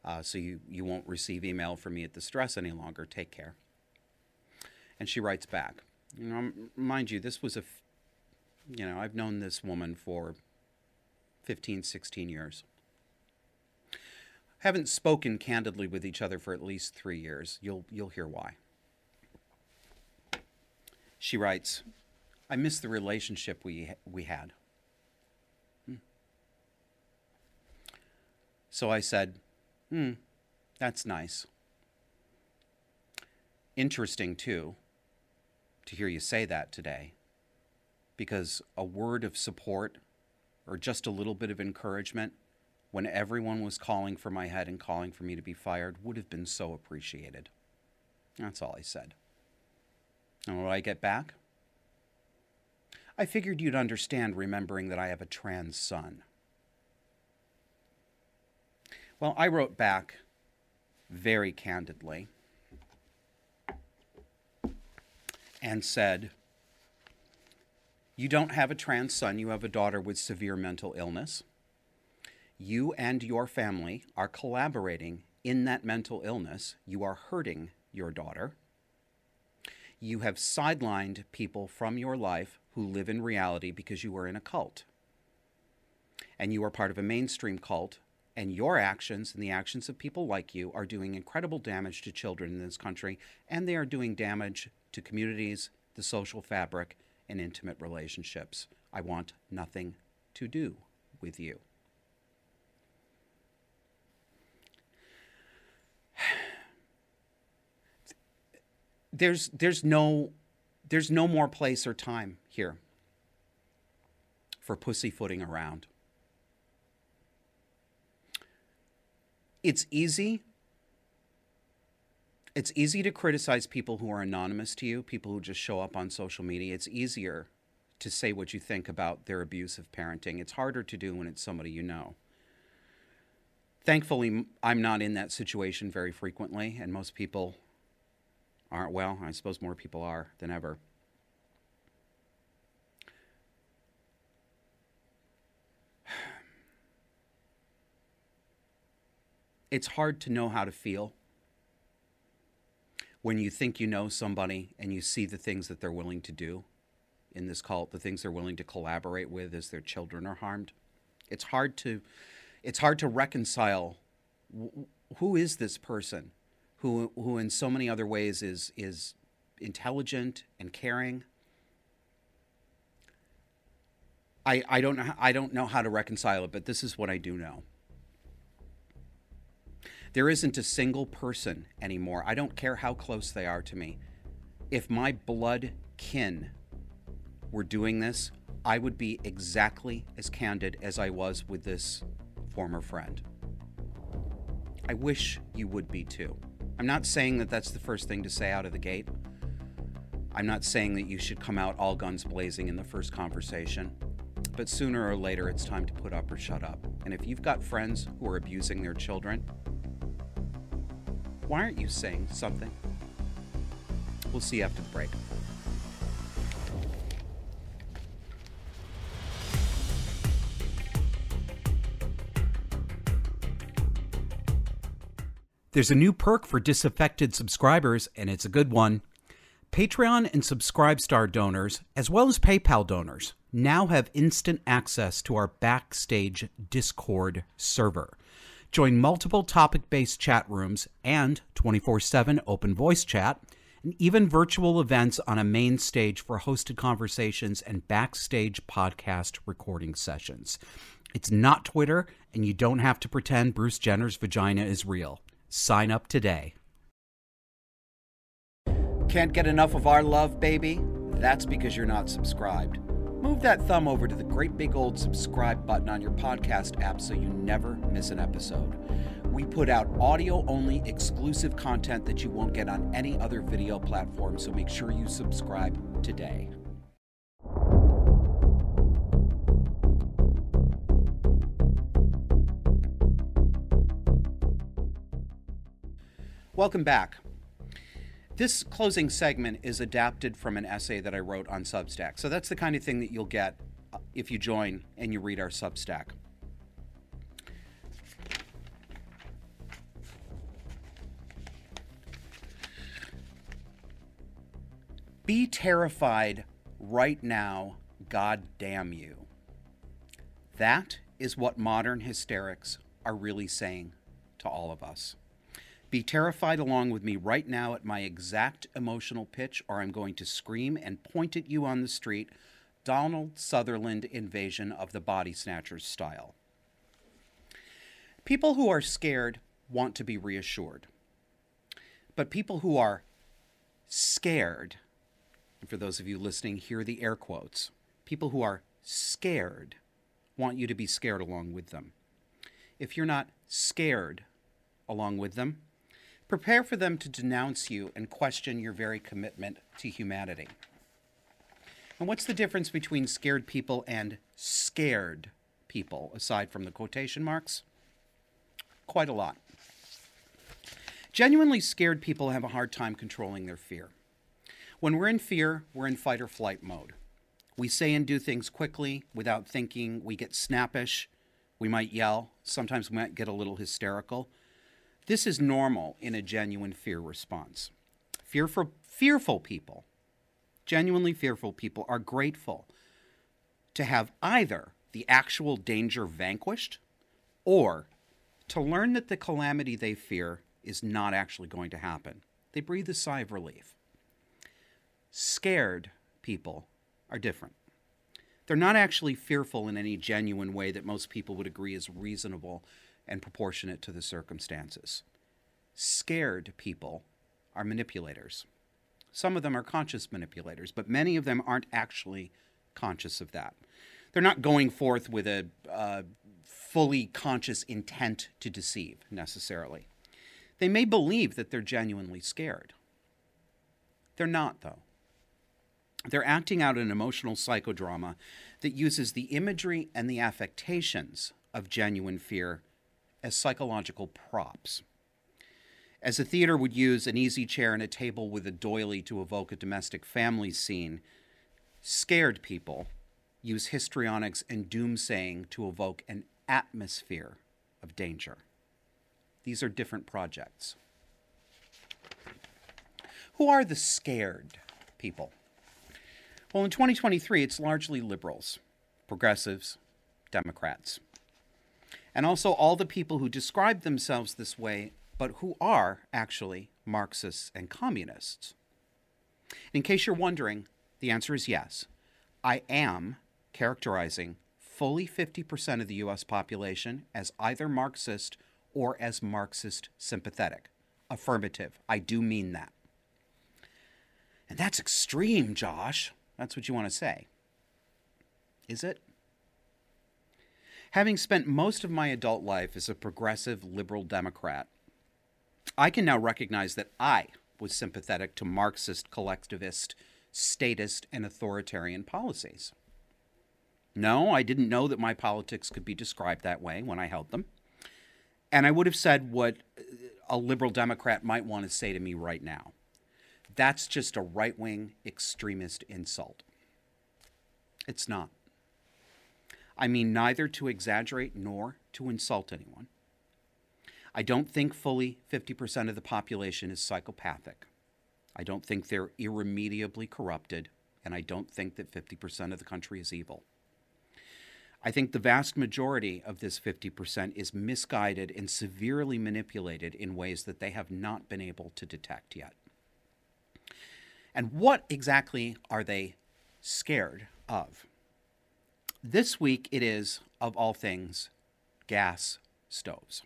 Uh, so you, you won't receive email from me at the stress any longer. Take care. And she writes back. You know, mind you, this was a, you know, I've known this woman for 15, 16 years. Haven't spoken candidly with each other for at least three years. You'll, you'll hear why. She writes, I miss the relationship we, we had. Hmm. So I said, Hmm, that's nice. Interesting, too, to hear you say that today, because a word of support or just a little bit of encouragement when everyone was calling for my head and calling for me to be fired would have been so appreciated. That's all I said. And what I get back? I figured you'd understand remembering that I have a trans son. Well, I wrote back very candidly and said, You don't have a trans son, you have a daughter with severe mental illness. You and your family are collaborating in that mental illness. You are hurting your daughter. You have sidelined people from your life who live in reality because you are in a cult. And you are part of a mainstream cult and your actions and the actions of people like you are doing incredible damage to children in this country, and they are doing damage to communities, the social fabric, and intimate relationships. I want nothing to do with you. There's, there's, no, there's no more place or time here for pussyfooting around. It's easy it's easy to criticize people who are anonymous to you, people who just show up on social media. It's easier to say what you think about their abusive parenting. It's harder to do when it's somebody you know. Thankfully, I'm not in that situation very frequently, and most people aren't. Well, I suppose more people are than ever. It's hard to know how to feel when you think you know somebody and you see the things that they're willing to do in this cult, the things they're willing to collaborate with as their children are harmed. It's hard to it's hard to reconcile who is this person who who in so many other ways is is intelligent and caring. I, I don't know I don't know how to reconcile it, but this is what I do know. There isn't a single person anymore. I don't care how close they are to me. If my blood kin were doing this, I would be exactly as candid as I was with this former friend. I wish you would be too. I'm not saying that that's the first thing to say out of the gate, I'm not saying that you should come out all guns blazing in the first conversation, but sooner or later it's time to put up or shut up. And if you've got friends who are abusing their children, why aren't you saying something? We'll see after the break. There's a new perk for disaffected subscribers, and it's a good one. Patreon and Subscribestar donors, as well as PayPal donors, now have instant access to our Backstage Discord server. Join multiple topic based chat rooms and 24 7 open voice chat, and even virtual events on a main stage for hosted conversations and backstage podcast recording sessions. It's not Twitter, and you don't have to pretend Bruce Jenner's vagina is real. Sign up today. Can't get enough of our love, baby? That's because you're not subscribed. Move that thumb over to the great big old subscribe button on your podcast app so you never miss an episode. We put out audio only exclusive content that you won't get on any other video platform, so make sure you subscribe today. Welcome back. This closing segment is adapted from an essay that I wrote on Substack. So that's the kind of thing that you'll get uh, if you join and you read our Substack. Be terrified right now, God damn you. That is what modern hysterics are really saying to all of us. Be terrified along with me right now at my exact emotional pitch, or I'm going to scream and point at you on the street. Donald Sutherland invasion of the body snatchers style. People who are scared want to be reassured. But people who are scared, and for those of you listening, hear the air quotes. People who are scared want you to be scared along with them. If you're not scared along with them, Prepare for them to denounce you and question your very commitment to humanity. And what's the difference between scared people and scared people, aside from the quotation marks? Quite a lot. Genuinely scared people have a hard time controlling their fear. When we're in fear, we're in fight or flight mode. We say and do things quickly without thinking. We get snappish. We might yell. Sometimes we might get a little hysterical. This is normal in a genuine fear response. Fearful, fearful people, genuinely fearful people, are grateful to have either the actual danger vanquished or to learn that the calamity they fear is not actually going to happen. They breathe a sigh of relief. Scared people are different. They're not actually fearful in any genuine way that most people would agree is reasonable and proportionate to the circumstances. Scared people are manipulators. Some of them are conscious manipulators, but many of them aren't actually conscious of that. They're not going forth with a uh, fully conscious intent to deceive necessarily. They may believe that they're genuinely scared. They're not, though. They're acting out an emotional psychodrama that uses the imagery and the affectations of genuine fear as psychological props. As a theater would use an easy chair and a table with a doily to evoke a domestic family scene, scared people use histrionics and doomsaying to evoke an atmosphere of danger. These are different projects. Who are the scared people? Well, in 2023, it's largely liberals, progressives, Democrats and also all the people who describe themselves this way, but who are actually Marxists and communists. In case you're wondering, the answer is yes. I am characterizing fully 50% of the US population as either Marxist or as Marxist sympathetic. Affirmative. I do mean that. And that's extreme, Josh. That's what you want to say. Is it? Having spent most of my adult life as a progressive liberal Democrat, I can now recognize that I was sympathetic to Marxist collectivist statist and authoritarian policies. No, I didn't know that my politics could be described that way when I held them. And I would have said what a liberal Democrat might want to say to me right now. That's just a right wing extremist insult. It's not. I mean neither to exaggerate nor to insult anyone. I don't think fully 50% of the population is psychopathic. I don't think they're irremediably corrupted, and I don't think that 50% of the country is evil. I think the vast majority of this 50% is misguided and severely manipulated in ways that they have not been able to detect yet. And what exactly are they scared of? This week it is, of all things, gas stoves.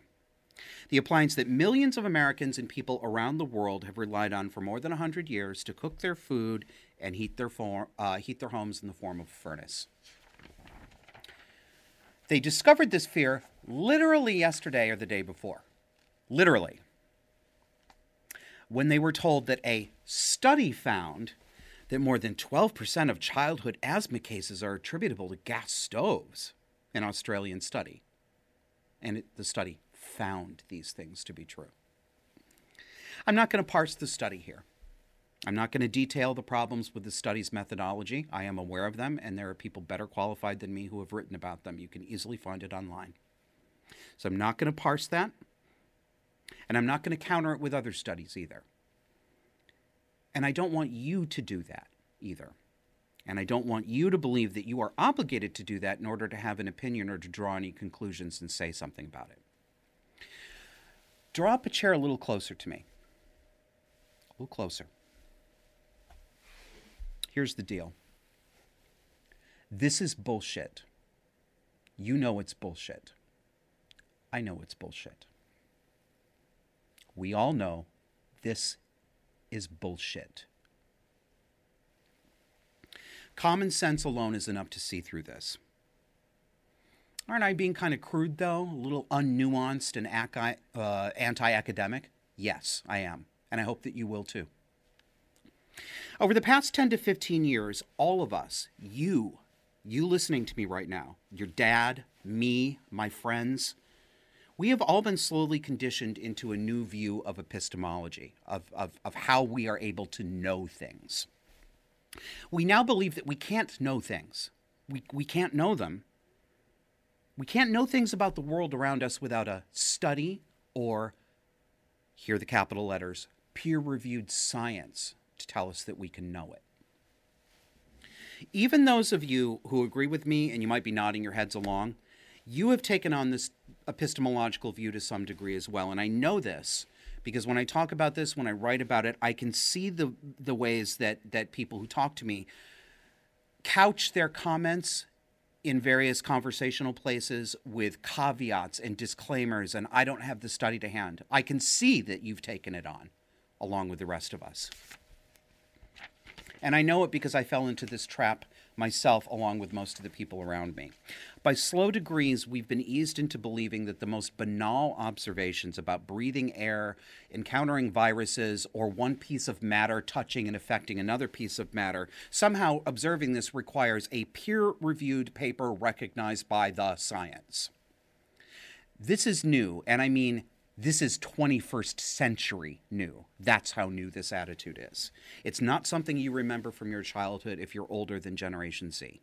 The appliance that millions of Americans and people around the world have relied on for more than 100 years to cook their food and heat their, for, uh, heat their homes in the form of a furnace. They discovered this fear literally yesterday or the day before. Literally. When they were told that a study found that more than 12% of childhood asthma cases are attributable to gas stoves, an Australian study. And it, the study found these things to be true. I'm not going to parse the study here. I'm not going to detail the problems with the study's methodology. I am aware of them, and there are people better qualified than me who have written about them. You can easily find it online. So I'm not going to parse that, and I'm not going to counter it with other studies either. And I don't want you to do that either. And I don't want you to believe that you are obligated to do that in order to have an opinion or to draw any conclusions and say something about it. Draw up a chair a little closer to me. A little closer. Here's the deal this is bullshit. You know it's bullshit. I know it's bullshit. We all know this is bullshit. Common sense alone is enough to see through this. Aren't I being kind of crude, though? A little unnuanced and uh, anti academic? Yes, I am. And I hope that you will too. Over the past 10 to 15 years, all of us, you, you listening to me right now, your dad, me, my friends, we have all been slowly conditioned into a new view of epistemology, of, of, of how we are able to know things. We now believe that we can't know things. We, we can't know them. We can't know things about the world around us without a study or, hear the capital letters, peer reviewed science to tell us that we can know it. Even those of you who agree with me, and you might be nodding your heads along, you have taken on this epistemological view to some degree as well. And I know this because when I talk about this, when I write about it, I can see the, the ways that, that people who talk to me couch their comments in various conversational places with caveats and disclaimers, and I don't have the study to hand. I can see that you've taken it on along with the rest of us. And I know it because I fell into this trap myself along with most of the people around me. By slow degrees, we've been eased into believing that the most banal observations about breathing air, encountering viruses, or one piece of matter touching and affecting another piece of matter, somehow observing this requires a peer reviewed paper recognized by the science. This is new, and I mean this is 21st century new. That's how new this attitude is. It's not something you remember from your childhood if you're older than Generation Z.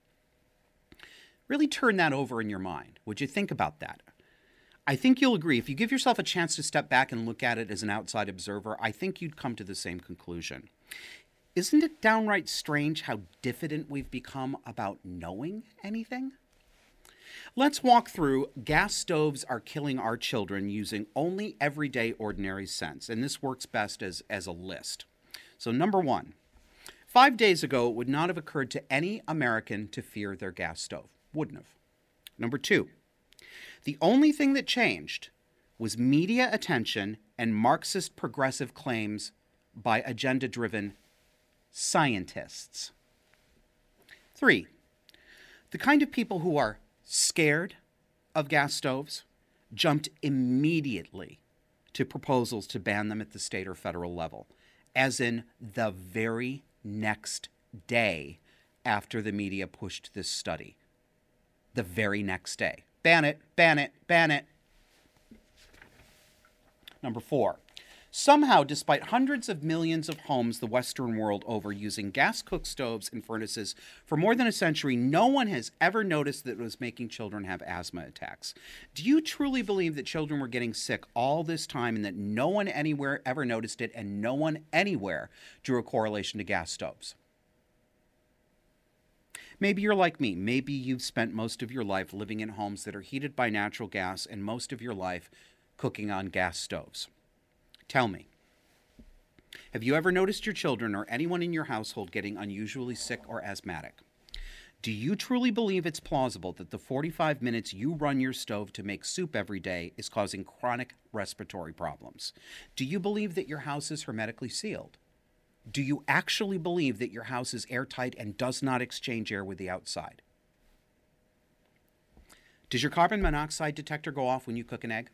Really turn that over in your mind. Would you think about that? I think you'll agree. If you give yourself a chance to step back and look at it as an outside observer, I think you'd come to the same conclusion. Isn't it downright strange how diffident we've become about knowing anything? Let's walk through gas stoves are killing our children using only everyday ordinary sense. And this works best as, as a list. So, number one, five days ago, it would not have occurred to any American to fear their gas stove. Wouldn't have. Number two, the only thing that changed was media attention and Marxist progressive claims by agenda driven scientists. Three, the kind of people who are scared of gas stoves, jumped immediately to proposals to ban them at the state or federal level, as in the very next day after the media pushed this study. The very next day. Ban it, ban it, ban it. Number four, Somehow, despite hundreds of millions of homes the Western world over using gas cook stoves and furnaces for more than a century, no one has ever noticed that it was making children have asthma attacks. Do you truly believe that children were getting sick all this time and that no one anywhere ever noticed it and no one anywhere drew a correlation to gas stoves? Maybe you're like me. Maybe you've spent most of your life living in homes that are heated by natural gas and most of your life cooking on gas stoves. Tell me, have you ever noticed your children or anyone in your household getting unusually sick or asthmatic? Do you truly believe it's plausible that the 45 minutes you run your stove to make soup every day is causing chronic respiratory problems? Do you believe that your house is hermetically sealed? Do you actually believe that your house is airtight and does not exchange air with the outside? Does your carbon monoxide detector go off when you cook an egg?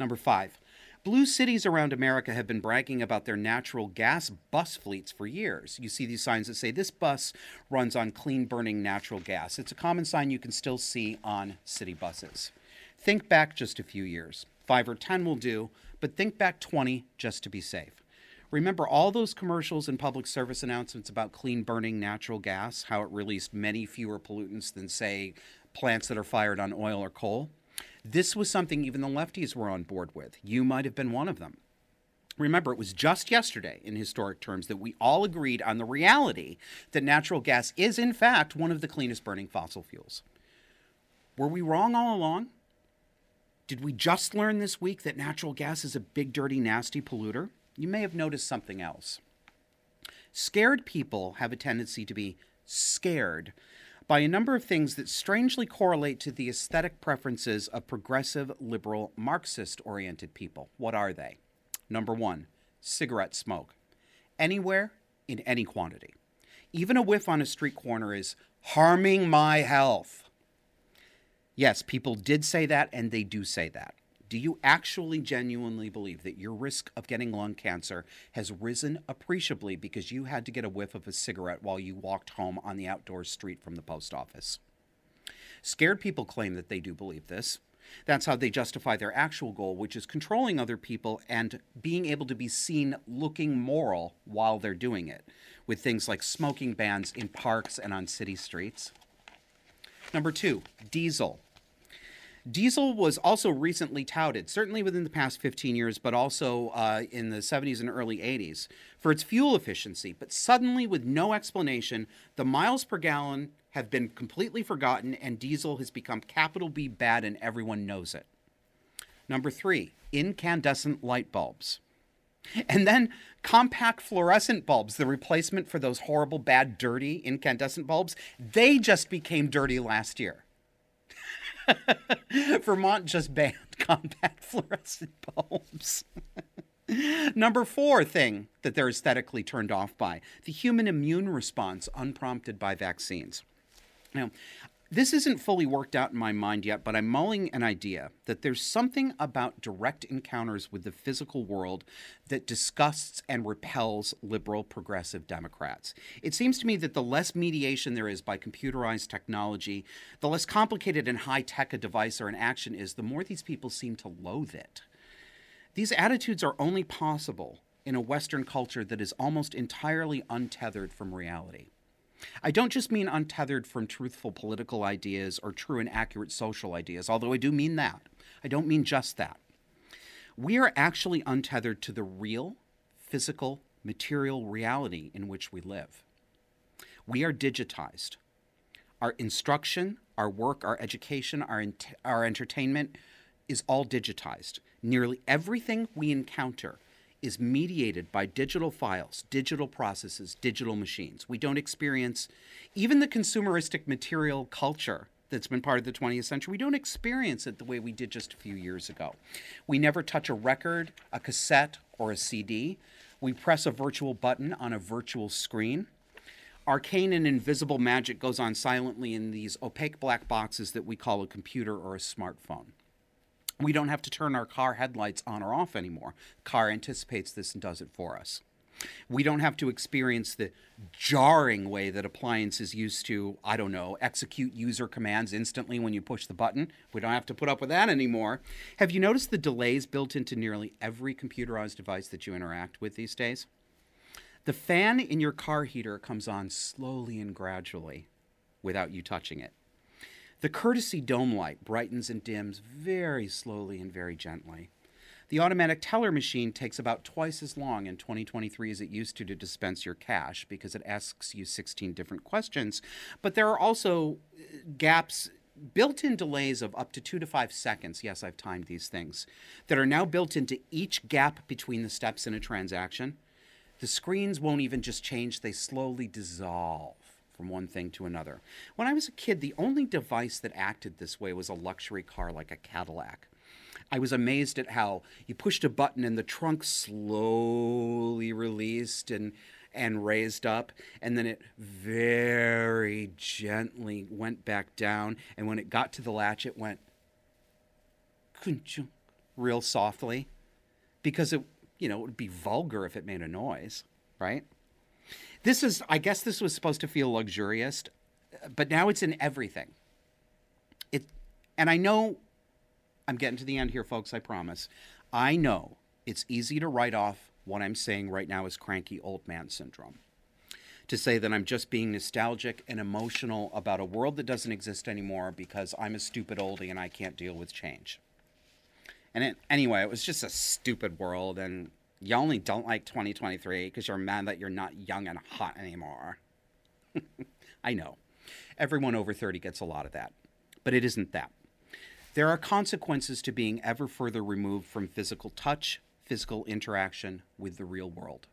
Number five, Blue cities around America have been bragging about their natural gas bus fleets for years. You see these signs that say this bus runs on clean burning natural gas. It's a common sign you can still see on city buses. Think back just a few years. Five or 10 will do, but think back 20 just to be safe. Remember all those commercials and public service announcements about clean burning natural gas, how it released many fewer pollutants than, say, plants that are fired on oil or coal? This was something even the lefties were on board with. You might have been one of them. Remember, it was just yesterday, in historic terms, that we all agreed on the reality that natural gas is, in fact, one of the cleanest burning fossil fuels. Were we wrong all along? Did we just learn this week that natural gas is a big, dirty, nasty polluter? You may have noticed something else. Scared people have a tendency to be scared by a number of things that strangely correlate to the aesthetic preferences of progressive, liberal, Marxist oriented people. What are they? Number one, cigarette smoke. Anywhere, in any quantity. Even a whiff on a street corner is harming my health. Yes, people did say that, and they do say that. Do you actually genuinely believe that your risk of getting lung cancer has risen appreciably because you had to get a whiff of a cigarette while you walked home on the outdoor street from the post office? Scared people claim that they do believe this. That's how they justify their actual goal, which is controlling other people and being able to be seen looking moral while they're doing it, with things like smoking bans in parks and on city streets. Number two, diesel. Diesel was also recently touted, certainly within the past 15 years, but also uh, in the 70s and early 80s, for its fuel efficiency. But suddenly, with no explanation, the miles per gallon have been completely forgotten, and diesel has become capital B bad, and everyone knows it. Number three, incandescent light bulbs. And then compact fluorescent bulbs, the replacement for those horrible, bad, dirty incandescent bulbs, they just became dirty last year. Vermont just banned compact fluorescent bulbs. Number four thing that they're aesthetically turned off by the human immune response unprompted by vaccines. Now, this isn't fully worked out in my mind yet, but I'm mulling an idea that there's something about direct encounters with the physical world that disgusts and repels liberal progressive Democrats. It seems to me that the less mediation there is by computerized technology, the less complicated and high tech a device or an action is, the more these people seem to loathe it. These attitudes are only possible in a Western culture that is almost entirely untethered from reality. I don't just mean untethered from truthful political ideas or true and accurate social ideas, although I do mean that. I don't mean just that. We are actually untethered to the real, physical, material reality in which we live. We are digitized. Our instruction, our work, our education, our, our entertainment is all digitized. Nearly everything we encounter is mediated by digital files, digital processes, digital machines. We don't experience even the consumeristic material culture that's been part of the 20th century. We don't experience it the way we did just a few years ago. We never touch a record, a cassette, or a CD. We press a virtual button on a virtual screen. Arcane and invisible magic goes on silently in these opaque black boxes that we call a computer or a smartphone we don't have to turn our car headlights on or off anymore. car anticipates this and does it for us. We don't have to experience the jarring way that appliances used to, I don't know, execute user commands instantly when you push the button. We don't have to put up with that anymore. Have you noticed the delays built into nearly every computerized device that you interact with these days? The fan in your car heater comes on slowly and gradually without you touching it. The courtesy dome light brightens and dims very slowly and very gently. The automatic teller machine takes about twice as long in 2023 as it used to to dispense your cash because it asks you 16 different questions. But there are also uh, gaps built in delays of up to two to five seconds. Yes, I've timed these things that are now built into each gap between the steps in a transaction. The screens won't even just change, they slowly dissolve from one thing to another. When I was a kid, the only device that acted this way was a luxury car like a Cadillac. I was amazed at how you pushed a button and the trunk slowly released and and raised up and then it very gently went back down and when it got to the latch it went real softly because it you know it would be vulgar if it made a noise right this is i guess this was supposed to feel luxurious but now it's in everything it and i know I'm getting to the end here, folks, I promise. I know it's easy to write off what I'm saying right now as cranky old man syndrome. To say that I'm just being nostalgic and emotional about a world that doesn't exist anymore because I'm a stupid oldie and I can't deal with change. And it, anyway, it was just a stupid world, and you only don't like 2023 because you're mad that you're not young and hot anymore. I know. Everyone over 30 gets a lot of that. But it isn't that. There are consequences to being ever further removed from physical touch, physical interaction with the real world.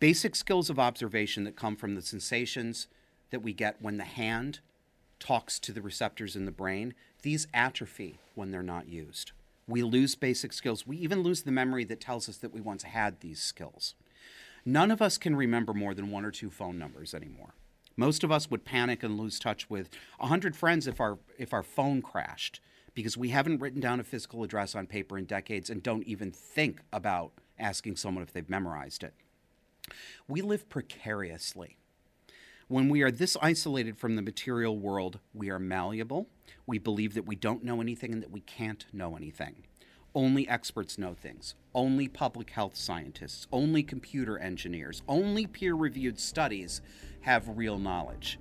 Basic skills of observation that come from the sensations that we get when the hand talks to the receptors in the brain, these atrophy when they're not used. We lose basic skills. We even lose the memory that tells us that we once had these skills. None of us can remember more than one or two phone numbers anymore. Most of us would panic and lose touch with 100 friends if our if our phone crashed because we haven't written down a physical address on paper in decades and don't even think about asking someone if they've memorized it. We live precariously. When we are this isolated from the material world, we are malleable. We believe that we don't know anything and that we can't know anything. Only experts know things. Only public health scientists, only computer engineers, only peer reviewed studies have real knowledge.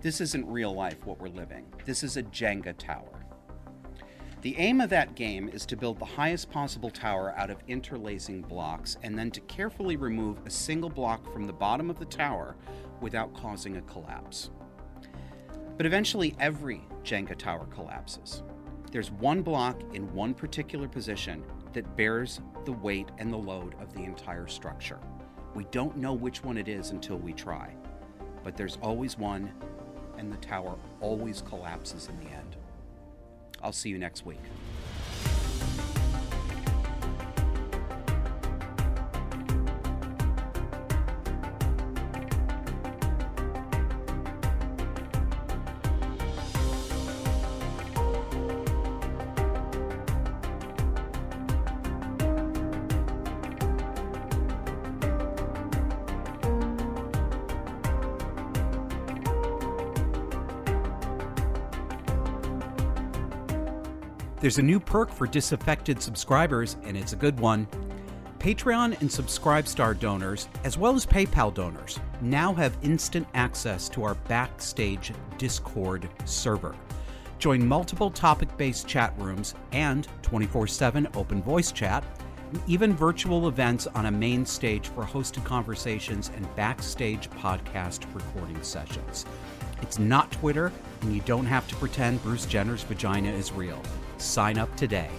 This isn't real life, what we're living. This is a Jenga tower. The aim of that game is to build the highest possible tower out of interlacing blocks and then to carefully remove a single block from the bottom of the tower without causing a collapse. But eventually, every Jenga tower collapses. There's one block in one particular position that bears the weight and the load of the entire structure. We don't know which one it is until we try but there's always one, and the tower always collapses in the end. I'll see you next week. There's a new perk for disaffected subscribers, and it's a good one. Patreon and Subscribestar donors, as well as PayPal donors, now have instant access to our backstage Discord server. Join multiple topic based chat rooms and 24 7 open voice chat, and even virtual events on a main stage for hosted conversations and backstage podcast recording sessions. It's not Twitter, and you don't have to pretend Bruce Jenner's vagina is real. Sign up today